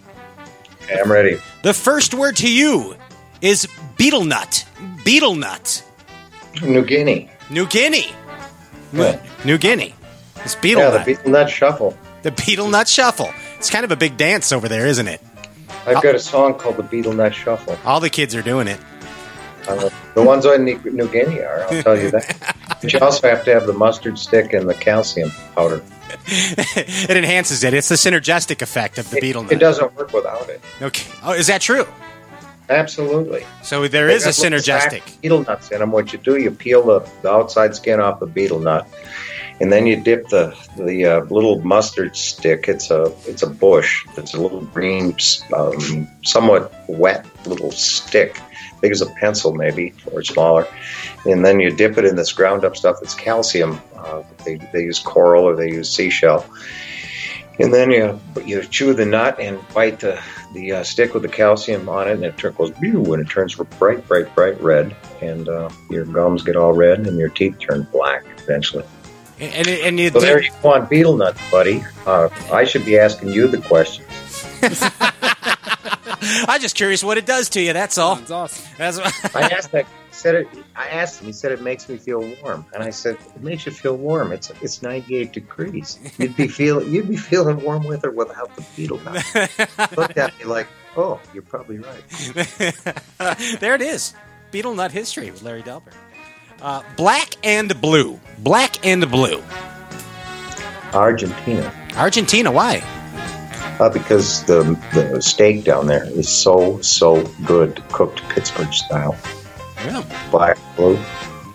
Okay, I'm ready. The first word to you is betel nut. Betel nut. New Guinea. New Guinea. Yeah. New Guinea. It's beetle Yeah, nut. the Betel Nut Shuffle. The Betel Nut Shuffle. It's kind of a big dance over there, isn't it? I've got a song called the Betel Nut Shuffle. All the kids are doing it. Uh, the ones on New New Guinea are. I'll tell you that. But you also have to have the mustard stick and the calcium powder. it enhances it. It's the synergistic effect of the betel nut. It doesn't work without it. Okay. Oh, is that true? Absolutely. So there They is a got little sack synergistic. betel nuts in them. What you do, you peel the, the outside skin off the betel nut, and then you dip the the uh, little mustard stick. It's a it's a bush. It's a little green, um, somewhat wet little stick, big as a pencil maybe or smaller. And then you dip it in this ground up stuff. That's calcium. Uh, they they use coral or they use seashell. And then you you chew the nut and bite the the uh, stick with the calcium on it, and it turn, goes pew, and it turns bright, bright, bright red, and uh, your gums get all red, and your teeth turn black eventually. And, and you So there you go on betel nuts, buddy. Uh, I should be asking you the questions. I'm just curious what it does to you. That's all. Sounds awesome. That's what, I asked that. Said it. I asked him. He said it makes me feel warm, and I said it makes you feel warm. It's it's 98 degrees. You'd be feel you'd be feeling warm with or without the betel nut. Looked at me like, oh, you're probably right. there it is. Betel nut history with Larry Dahlberg. Uh, black and blue. Black and blue. Argentina. Argentina. Why? Uh, because the the steak down there is so so good, cooked Pittsburgh style, Yeah. black blue.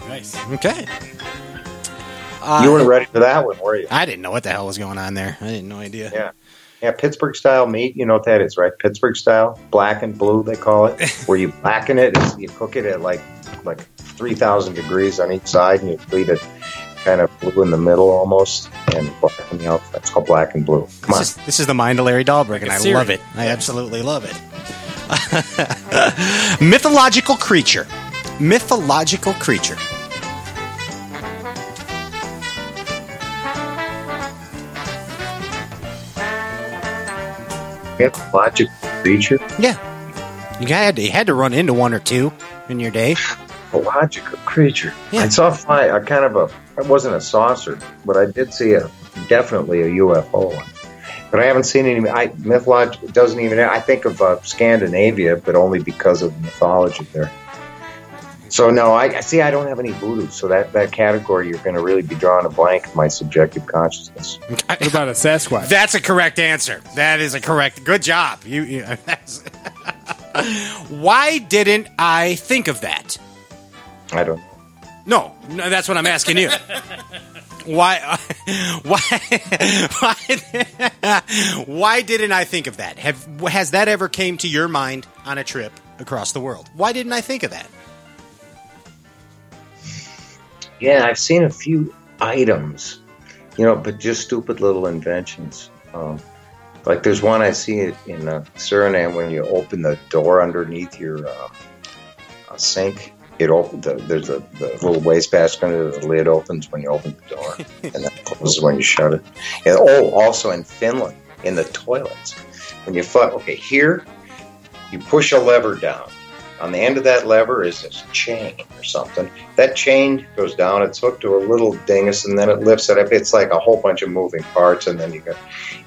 Nice. Okay. Uh, you weren't ready for that one, were you? I didn't know what the hell was going on there. I had no idea. Yeah, yeah. Pittsburgh style meat. You know what that is, right? Pittsburgh style, black and blue, they call it. Where you blacken it, is you cook it at like like three thousand degrees on each side, and you leave it kind of blue in the middle almost, and black on the outside. It's called black and blue. Come on. This is, this is the mind of Larry Dahlberg, and I It's Siri. love it. I absolutely love it. Mythological creature. Mythological creature. Mythological creature. Yeah. You had, you had to run into one or two in your day. Mythological creature. Yeah. I saw fly a kind of a. It wasn't a saucer, but I did see a definitely a UFO one. But I haven't seen any. I mythological doesn't even. I think of uh, Scandinavia, but only because of the mythology there. So no, I I see. I don't have any voodoo, so that that category you're going to really be drawing a blank in my subjective consciousness. What about a Sasquatch? That's a correct answer. That is a correct. Good job. You. you Why didn't I think of that? I don't. No, no, that's what I'm asking you. why, why, why, why didn't I think of that? Have has that ever came to your mind on a trip across the world? Why didn't I think of that? Yeah, I've seen a few items, you know, but just stupid little inventions. Um, like there's one I see it in uh, Suriname when you open the door underneath your uh, uh, sink. It opens. The, there's a the little wastebasket under the lid opens when you open the door, and then closes when you shut it. And, oh, also in Finland, in the toilets, when you fu- okay here, you push a lever down. On the end of that lever is this chain or something. That chain goes down. It's hooked to a little dingus, and then it lifts it up. It's like a whole bunch of moving parts, and then you got.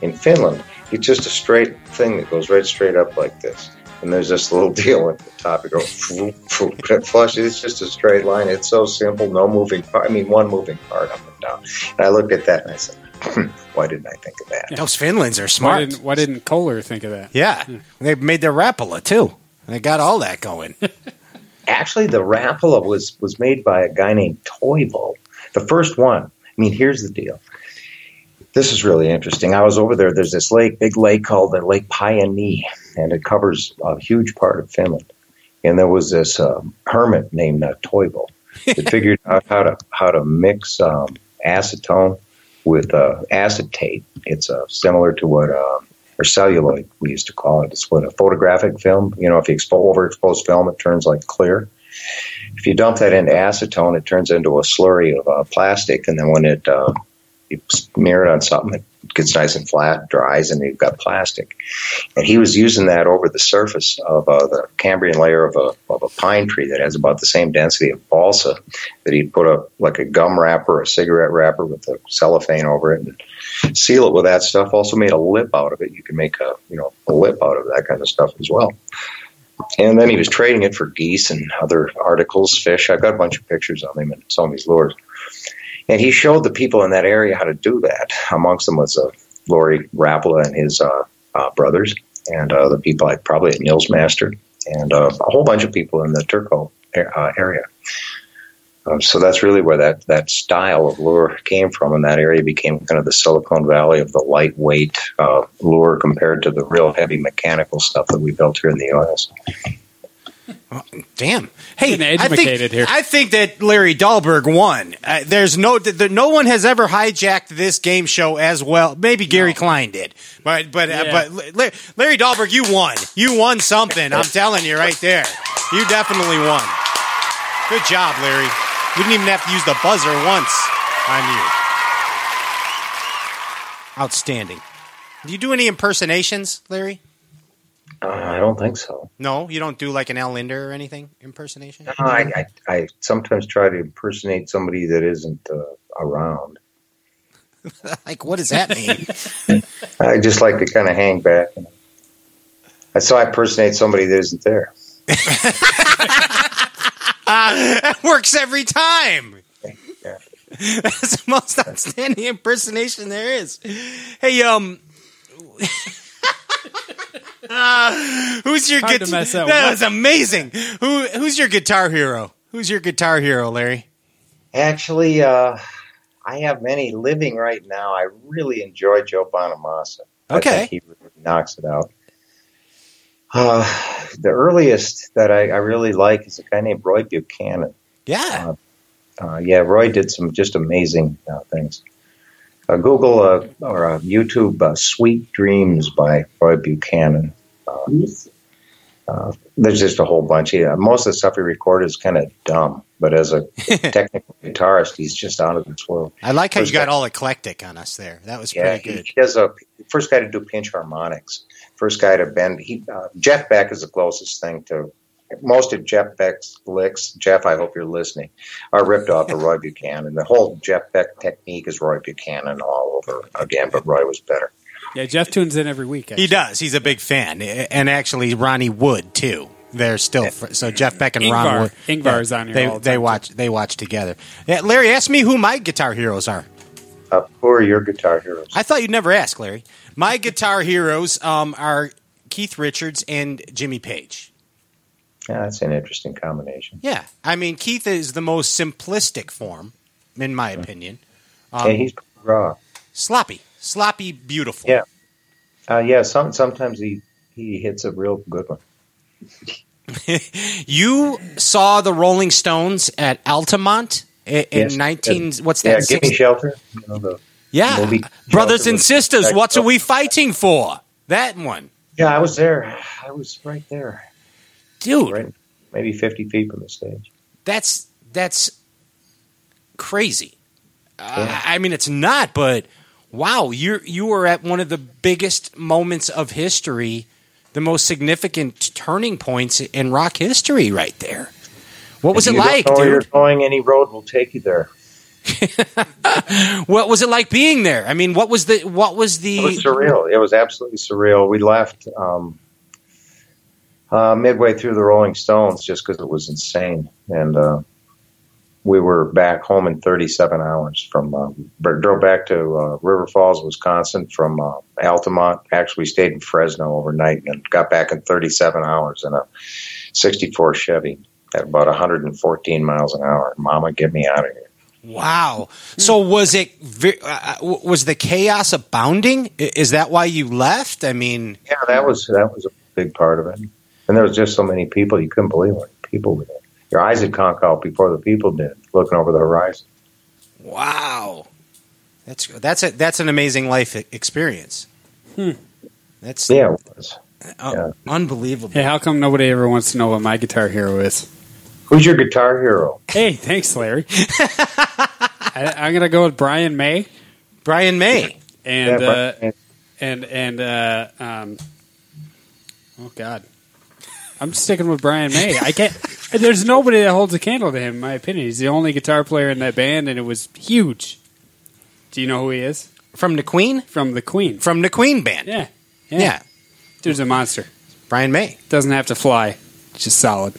In Finland, it's just a straight thing that goes right straight up like this. And there's this little deal at the top. You go, floop, floop, and it flushes. It's just a straight line. It's so simple. No moving part. I mean, one moving part up and down. And I looked at that and I said, "Hmm, why didn't I think of that? Those Finlands are Why smart. didn't, why didn't Kohler think of that? yeah, they made their Rapala too. They got all that going. Actually, the Rapala was was made by a guy named Toivo, the first one. I mean, here's the deal. This is really interesting. I was over there. There's this lake, big lake called the Lake Päijänne, and it covers a huge part of Finland. And there was this um, hermit named uh, Toivo that figured out how to how to mix um, acetone with uh, acetate. It's uh, similar to what uh, or celluloid we used to call it. It's what a photographic film. You know, if you expo- overexpose film, it turns like clear. If you dump that into acetone, it turns into a slurry of uh, plastic, and then when it uh, you smear it on something, it gets nice and flat, dries, and you've got plastic. And he was using that over the surface of uh, the cambium layer of a, of a pine tree that has about the same density of balsa. That he'd put a like a gum wrapper, a cigarette wrapper with a cellophane over it, and seal it with that stuff. Also made a lip out of it. You can make a you know a lip out of that kind of stuff as well. And then he was trading it for geese and other articles, fish. I've got a bunch of pictures of him and some of his lures. And he showed the people in that area how to do that. Amongst them was uh, Lauri Rapala and his uh, uh, brothers, and the people like probably at Nils Master. and uh, a whole bunch of people in the Turku uh, area. Um, so that's really where that, that style of lure came from, and that area became kind of the Silicon Valley of the lightweight uh, lure compared to the real heavy mechanical stuff that we built here in the U.S. Damn. Hey, I think, here. I think that Larry Dahlberg won. Uh, there's no, th- th- no one has ever hijacked this game show as well. Maybe Gary Klein did, but but uh, but La- Larry Dahlberg, you won. You won something. I'm telling you right there. You definitely won. Good job, Larry. We didn't even have to use the buzzer once on you. Outstanding. Do you do any impersonations, Larry? Uh, I don't think so. No, you don't do like an Al Lindner or anything impersonation. No, I, I, I sometimes try to impersonate somebody that isn't uh, around. like, what does that mean? I just like to kind of hang back. And, I so I impersonate somebody that isn't there. that works every time. Yeah. That's the most outstanding impersonation there is. Hey, um, uh, who's your Hard to guitar? that That was amazing. Who who's your guitar hero? Who's your guitar hero, Larry? Actually, uh, I have many living right now. I really enjoy Joe Bonamassa. I Okay. think he really knocks it out. Uh, the earliest that I, I really like is a guy named Roy Buchanan. Yeah, Uh, yeah, Roy did some just amazing uh, things. Uh, Google uh, or uh, YouTube uh, "Sweet Dreams" by Roy Buchanan. Uh, there's just a whole bunch. Yeah, most of the stuff he recorded is kind of dumb, but as a technical guitarist, he's just out of this world. I like how you First got guy- all eclectic on us there. That was Yeah, pretty good. he does a first guy to do pinch harmonics. First guy to bend. He uh, Jeff Beck is the closest thing to most of Jeff Beck's licks. Jeff, I hope you're listening. Are ripped off of Roy Buchanan. The whole Jeff Beck technique is Roy Buchanan all over again, but Roy was better. Yeah, Jeff tunes in every week. He does. He's a big fan, and actually Ronnie Wood too. They're still fr- so Jeff Beck and Ron Ingvar. Wood. Ingvar is on here They all the they time, watch they watch together. Yeah, Larry, ask me who my guitar heroes are. Uh, who are your guitar heroes? I thought you'd never ask, Larry. My guitar heroes um, are Keith Richards and Jimmy Page. Yeah, that's an interesting combination. Yeah, I mean Keith is the most simplistic form, in my opinion. Um, yeah, he's raw. sloppy, sloppy, beautiful. Yeah. Uh, yeah, some, sometimes he, he hits a real good one. You saw the Rolling Stones at Altamont in, in Yes. nineteen. What's Yeah, that? give me shelter. You know, the, yeah, movie brothers Shelter and sisters. What are we fighting for? That one, yeah, I was there. I was right there, dude. right, maybe fifty feet from the stage. That's that's crazy. Uh, I mean, it's not, but wow, you you were at one of the biggest moments of history, the most significant turning points in rock history, right there. What was If it don't like, know where you're going? Any road will take you there. What was it like being there? I mean, what was the what was the It was surreal. It was absolutely surreal. We left um, uh, midway through the Rolling Stones just because it was insane, and uh, we were back home in 37 hours. From uh, drove back to uh, River Falls, Wisconsin, from uh, Altamont. Actually, stayed in Fresno overnight and got back in 37 hours in a 64 Chevy at about 114 miles an hour. Mama, get me out of here. Wow. So was it uh, uh, was the chaos abounding? Is that why you left? I mean, Yeah, that was that was a big part of it. And there was just so many people you couldn't believe what people were there. Your eyes would conk out before the people did, looking over the horizon. wow. That's that's a, that's an amazing life experience. That's Yeah, it was. uh, yeah. unbelievable. Hey, how come nobody ever wants to know what my guitar hero is? Who's your guitar hero? Hey, thanks, Larry. I, I'm gonna go with Brian May Brian May. and Yeah, uh, and and uh, um, oh god, I'm sticking with Brian May. I can't. There's nobody that holds a candle to him, in my opinion. He's the only guitar player in that band, and it was huge. Do you know who he is? From the Queen? From the Queen. From the Queen band. Yeah, Yeah. Dude's a monster. Brian May. Doesn't have to fly. Just solid.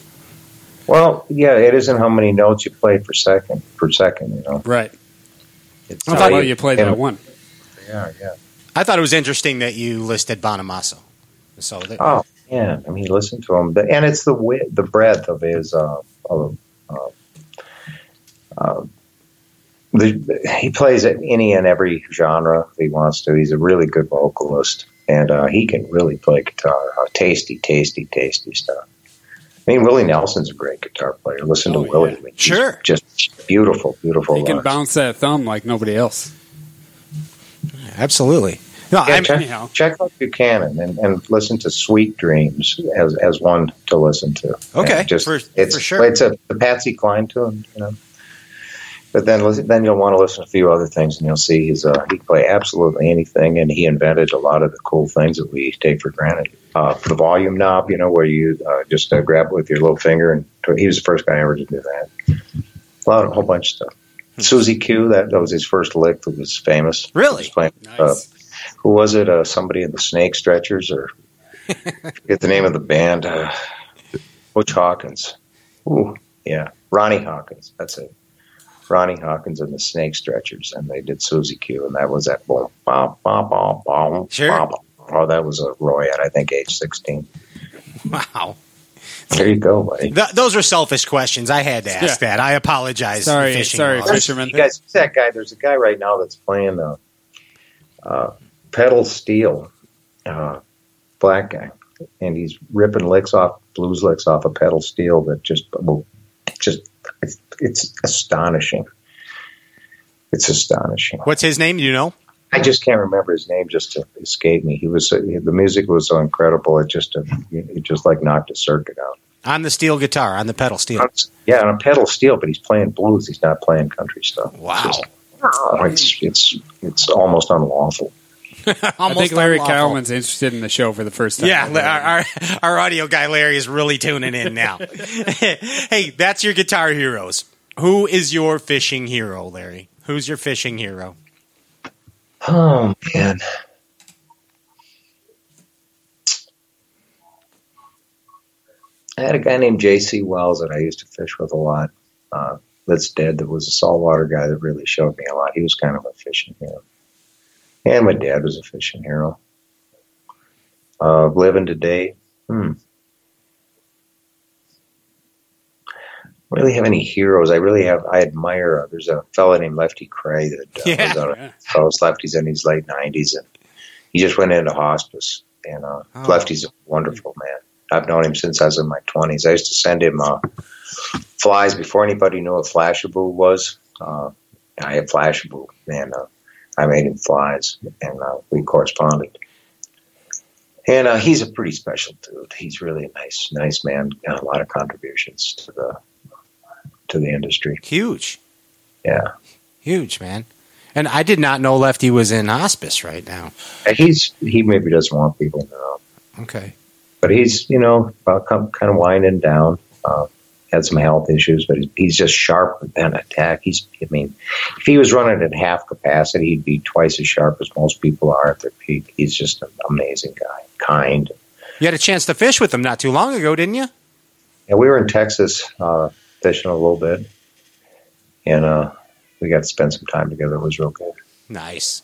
well, yeah, it isn't how many notes you play per second. Per second, you know. Right. It's I thought you played that one. Yeah, yeah. I thought it was interesting that you listed Bonamassa. So that, Oh, Yeah, I mean, listen to him, and it's the wi- the breadth of his. Uh, of, uh, uh, the, he plays at any and every genre if he wants to. He's a really good vocalist, and uh, he can really play guitar. Uh, tasty, tasty, tasty stuff. I mean, Willie Nelson's a great guitar player. Listen Oh, to Willie. yeah. I mean, Sure. just beautiful, beautiful. He can bounce that thumb like nobody else. Absolutely. No, Yeah, I'm, check, anyhow. check out Buchanan and, and listen to Sweet Dreams as as one to listen to. Okay, And just for- it's for sure. it's a the Patsy Cline tune, you know. But then listen, then you'll want to listen to a few other things, and you'll see he's uh, he can play absolutely anything, and he invented a lot of the cool things that we take for granted. Uh, the volume knob, you know, where you uh, just uh, grab it with your little finger, and he was the first guy ever to do that. A lot, a whole bunch of stuff. Susie Q, that, that was his first lick that was famous. Really? Was playing, uh, Nice. Who was it? Uh, somebody in the Snake Stretchers, or I forget the name of the band. Uh, Butch Hawkins. Ooh, yeah, Ronnie Hawkins. That's it. Ronnie Hawkins and the Snake Stretchers, and they did Susie Q, and that was that boom, bom, bom, bom, bom, Sure. bom. Oh, that was a Roy at I think age sixteen. wow. There you go, buddy. Th- those are selfish questions. I had to ask Yeah. that. I apologize. Sorry, sorry, fisherman. You guys, that guy? There's a guy right now that's playing uh, uh, pedal steel, uh, black guy, and he's ripping licks off blues licks off a pedal steel that just well, just it's, it's astonishing. It's astonishing. What's his name? Do you know? I just can't remember his name. Just to escape me. He was uh, the music was so incredible. It just uh, it just like knocked a circuit out. On the steel guitar, on the pedal steel. Yeah, on a pedal steel, but he's playing blues. He's not playing country stuff. Wow. Just- oh, it's it's it's almost unlawful. I Almost think Larry unlawful. Cowman's interested in the show for the first time. Yeah, our, our, our audio guy Larry is really tuning in now. hey, that's your guitar heroes. Who is your fishing hero, Larry? Who's your fishing hero? Oh man. I had a guy named J.C. Wells that I used to fish with a lot. Uh, that's dead. That was a saltwater guy that really showed me a lot. He was kind of a fishing hero. And my dad was a fishing hero. Uh, living today, hmm. Really have any heroes? I really have. I admire. Uh, there's a fellow named Lefty Kreh that uh, Yeah. was out of fellows. Lefty's in his late nineties, and he just went into hospice. And uh, Oh. Lefty's a wonderful man. I've known him since I was in my twenties. I used to send him uh, flies before anybody knew what Flashabou was. Uh, I had Flashabou, man. uh, I made him flies, and uh, we corresponded. And uh, he's a pretty special dude. He's really a nice, nice man. Got a lot of contributions to the to the industry. Huge. Yeah, Huge, man. And I did not know Lefty was in hospice right now. He's he maybe doesn't want people to know, Okay. but he's you know about come, kind of winding down. Uh, had some health issues, but he's, he's just sharp with an attack. He's I mean, if he was running at half capacity, he'd be twice as sharp as most people are at their peak. He's just an amazing guy, kind. You had a chance to fish with him not too long ago, didn't you? Yeah, we were in Texas uh, fishing a little bit, and uh, we got to spend some time together. It was real good. Nice.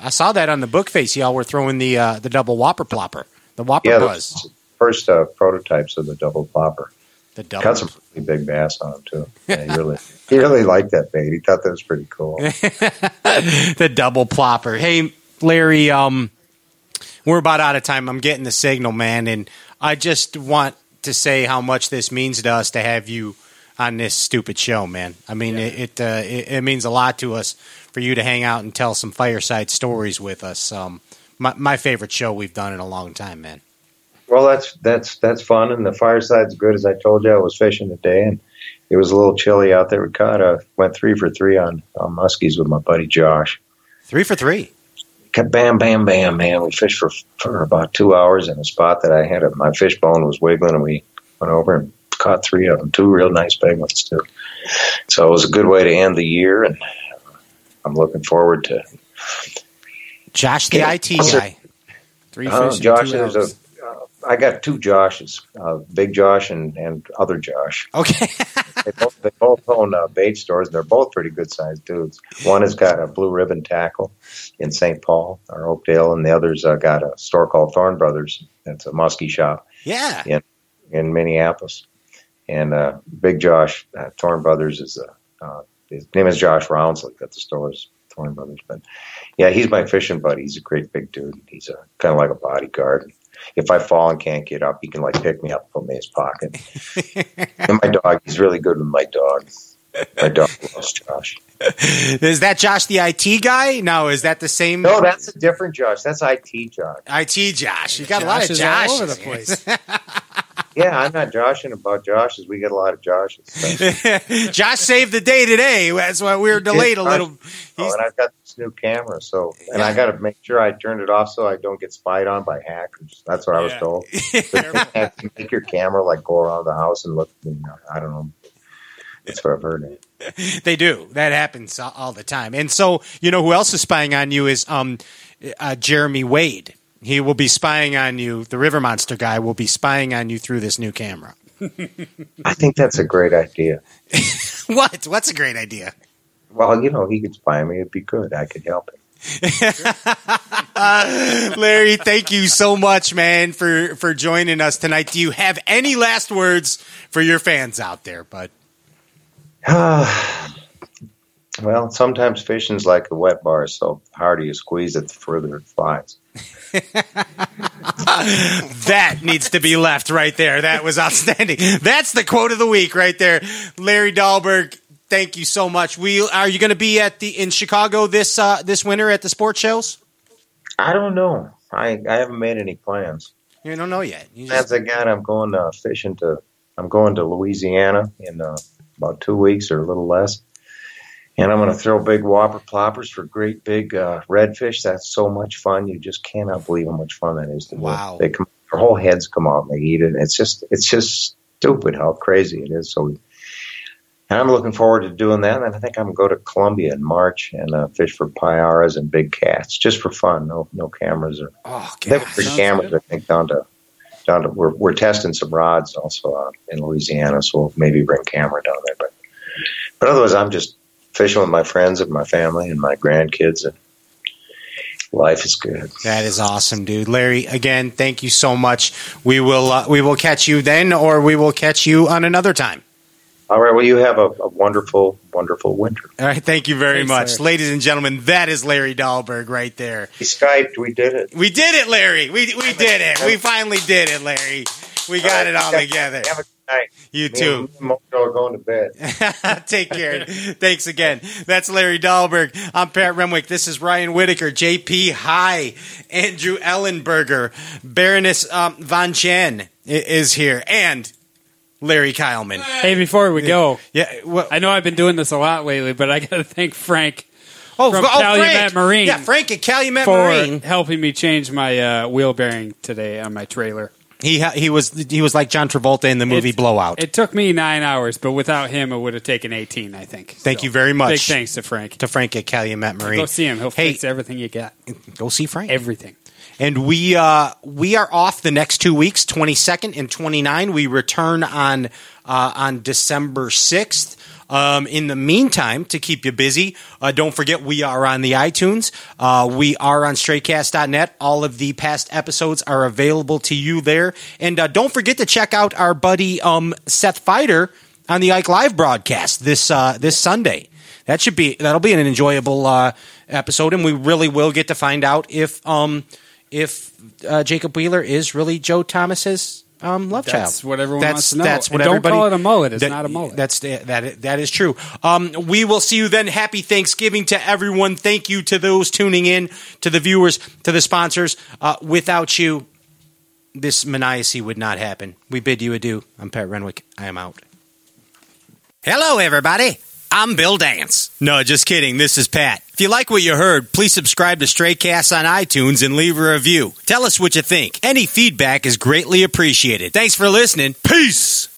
I saw that on the book face. Y'all were throwing the uh, the double whopper plopper, the whopper Yeah, buzz, first uh, prototypes of the double plopper. The double. Got some pretty big bass on him too. Yeah, he really, he really liked that bait. He thought that was pretty cool. the double plopper. Hey, Larry, um, we're about out of time. I'm getting the signal, man, and I just want to say how much this means to us to have you on this stupid show, man. I mean, it it, uh, it it means a lot to us for you to hang out and tell some fireside stories with us. Um, my my favorite show we've done in a long time, man. Well, that's that's that's fun, and the fireside's good. As I told you, I was fishing today, and it was a little chilly out there. We caught uh, went three for three on, on muskies with my buddy Josh. Three for three. Bam, bam, bam, man. We fished for for about two hours in a spot that I had. A, my fish bone was wiggling, and we went over and caught three of them. Two real nice big ones too. So it was a good way to end the year, and I'm looking forward to. Josh, the. IT guy. Three Uh, fish Josh, there's a. Uh, I got two Joshes, uh, Big Josh and, and other Josh. Okay. they, both, they both own uh, bait stores, and they're both pretty good sized dudes. One has got a blue ribbon tackle in St. Paul or Oakdale, and the other's uh, got a store called Thorne Brothers. That's a muskie shop yeah. in in Minneapolis. And uh, Big Josh, uh, Thorne Brothers is a uh, his name is Josh Roundsley. That's the store's Thorne Brothers. But yeah, he's my fishing buddy. He's a great big dude. He's a kind of like a bodyguard. If I fall and can't get up, he can like pick me up, put me in his pocket. and my dog, he's really good with my dog. My dog loves Josh. Is that Josh the IT guy? No, is that the same? No, that's a different Josh. That's IT Josh. IT Josh. You got a lot of Josh is Josh all over the place. Yeah, I'm not joshing about Joshes. We get a lot of Joshes. Josh saved the day today. That's why we were delayed a little. Oh, and I've got this new camera, so and I got to make sure I turned it off so I don't get spied on by hackers. That's what I was told. You make your camera like go around the house and look. You know, I don't know. That's what I've heard. They do. That happens all- all the time. And so, you know who else is spying on you is um, uh, Jeremy Wade. He will be spying on you. The River Monster guy will be spying on you through this new camera. I think that's a great idea. What? What's a great idea? Well, you know, he could spy me. It'd be good. I could help him. Larry, thank you so much, man, for for joining us tonight. Do you have any last words for your fans out there, bud? well, sometimes fishing's like a wet bar, so the harder you squeeze it, the further it flies. That needs to be left right there. That was outstanding. That's the quote of the week right there. Larry Dahlberg, thank you so much. We are you going to be at the in Chicago this uh, this winter at the sports shows? I don't know. I I haven't made any plans. You don't know yet. You just, I got. I'm going uh, fishing to. I'm going to Louisiana in uh, about two weeks or a little less, and I'm going to throw big whopper ploppers for great big uh, redfish. That's so much fun. You just cannot believe how much fun that is to do. They come, their whole heads come out and they eat it. It's just it's just stupid how crazy it is. So. And I'm looking forward to doing that. And I think I'm going to go to Colombia in March and uh, fish for payaras and big cats, just for fun. No, no cameras or oh they have gosh. three cameras, I think, down to down to. We're we're testing some rods also uh, in Louisiana, so we'll maybe bring camera down there. But but otherwise, I'm just fishing with my friends and my family and my grandkids, and life is good. That is awesome, dude. Larry, again, thank you so much. We will uh, we will catch you then, or we will catch you on another time. All right, well, you have a, a wonderful, wonderful winter. All right, thank you very Thanks, much, Larry. ladies and gentlemen. That is Larry Dahlberg right there. We Skyped, we did it. We did it, Larry. We we did it. We finally did it, Larry. We got it all together. Have a good night. You Me too. Mojo are going to bed. Take care. Thanks again. That's Larry Dahlberg. I'm Pat Renwick. This is Ryan Whitaker, JP High, Andrew Ellenberger, Baroness um, Von Chen is here, and Larry Kyleman. Hey, before we go, Yeah. Well, I know I've been doing this a lot lately, but I got to thank Frank oh, from oh, Calumet Frank. Marine. Yeah, Frank at Calumet for Marine. helping me change my uh, wheel bearing today on my trailer. He ha- he was he was like John Travolta in the movie It- Blowout. It took me nine hours, but without him, it would have taken 18, I think. Thank you very much. Big thanks to Frank. to Frank at Calumet Marine. Go see him. He'll Hey, fix everything you got. go see Frank. Everything. And we uh, we are off the next two weeks, twenty second and twenty nine. We return on uh, on December sixth. Um, in the meantime, to keep you busy, uh, don't forget we are on the iTunes. Uh, we are on straycast.net. All of the past episodes are available to you there. And uh, don't forget to check out our buddy um, Seth Feider on the Ike Live broadcast this uh, this Sunday. That should be that'll be an enjoyable uh, episode, and we really will get to find out if um, if uh, Jacob Wheeler is really Joe Thomas's um, love That's child. That's what everyone that's, wants to know. That's what And don't call it a mullet. It's that- not a mullet. That's that. That is true. Um, we will see you then. Happy Thanksgiving to everyone. Thank you to those tuning in, to the viewers, to the sponsors. Uh, without you, this maniacy would not happen. We bid you adieu. I'm Pat Renwick. I am out. Hello, everybody. I'm Bill Dance. No, just kidding. This is Pat. If you like what you heard, please subscribe to Straycast on iTunes and leave a review. Tell us what you think. Any feedback is greatly appreciated. Thanks for listening. Peace.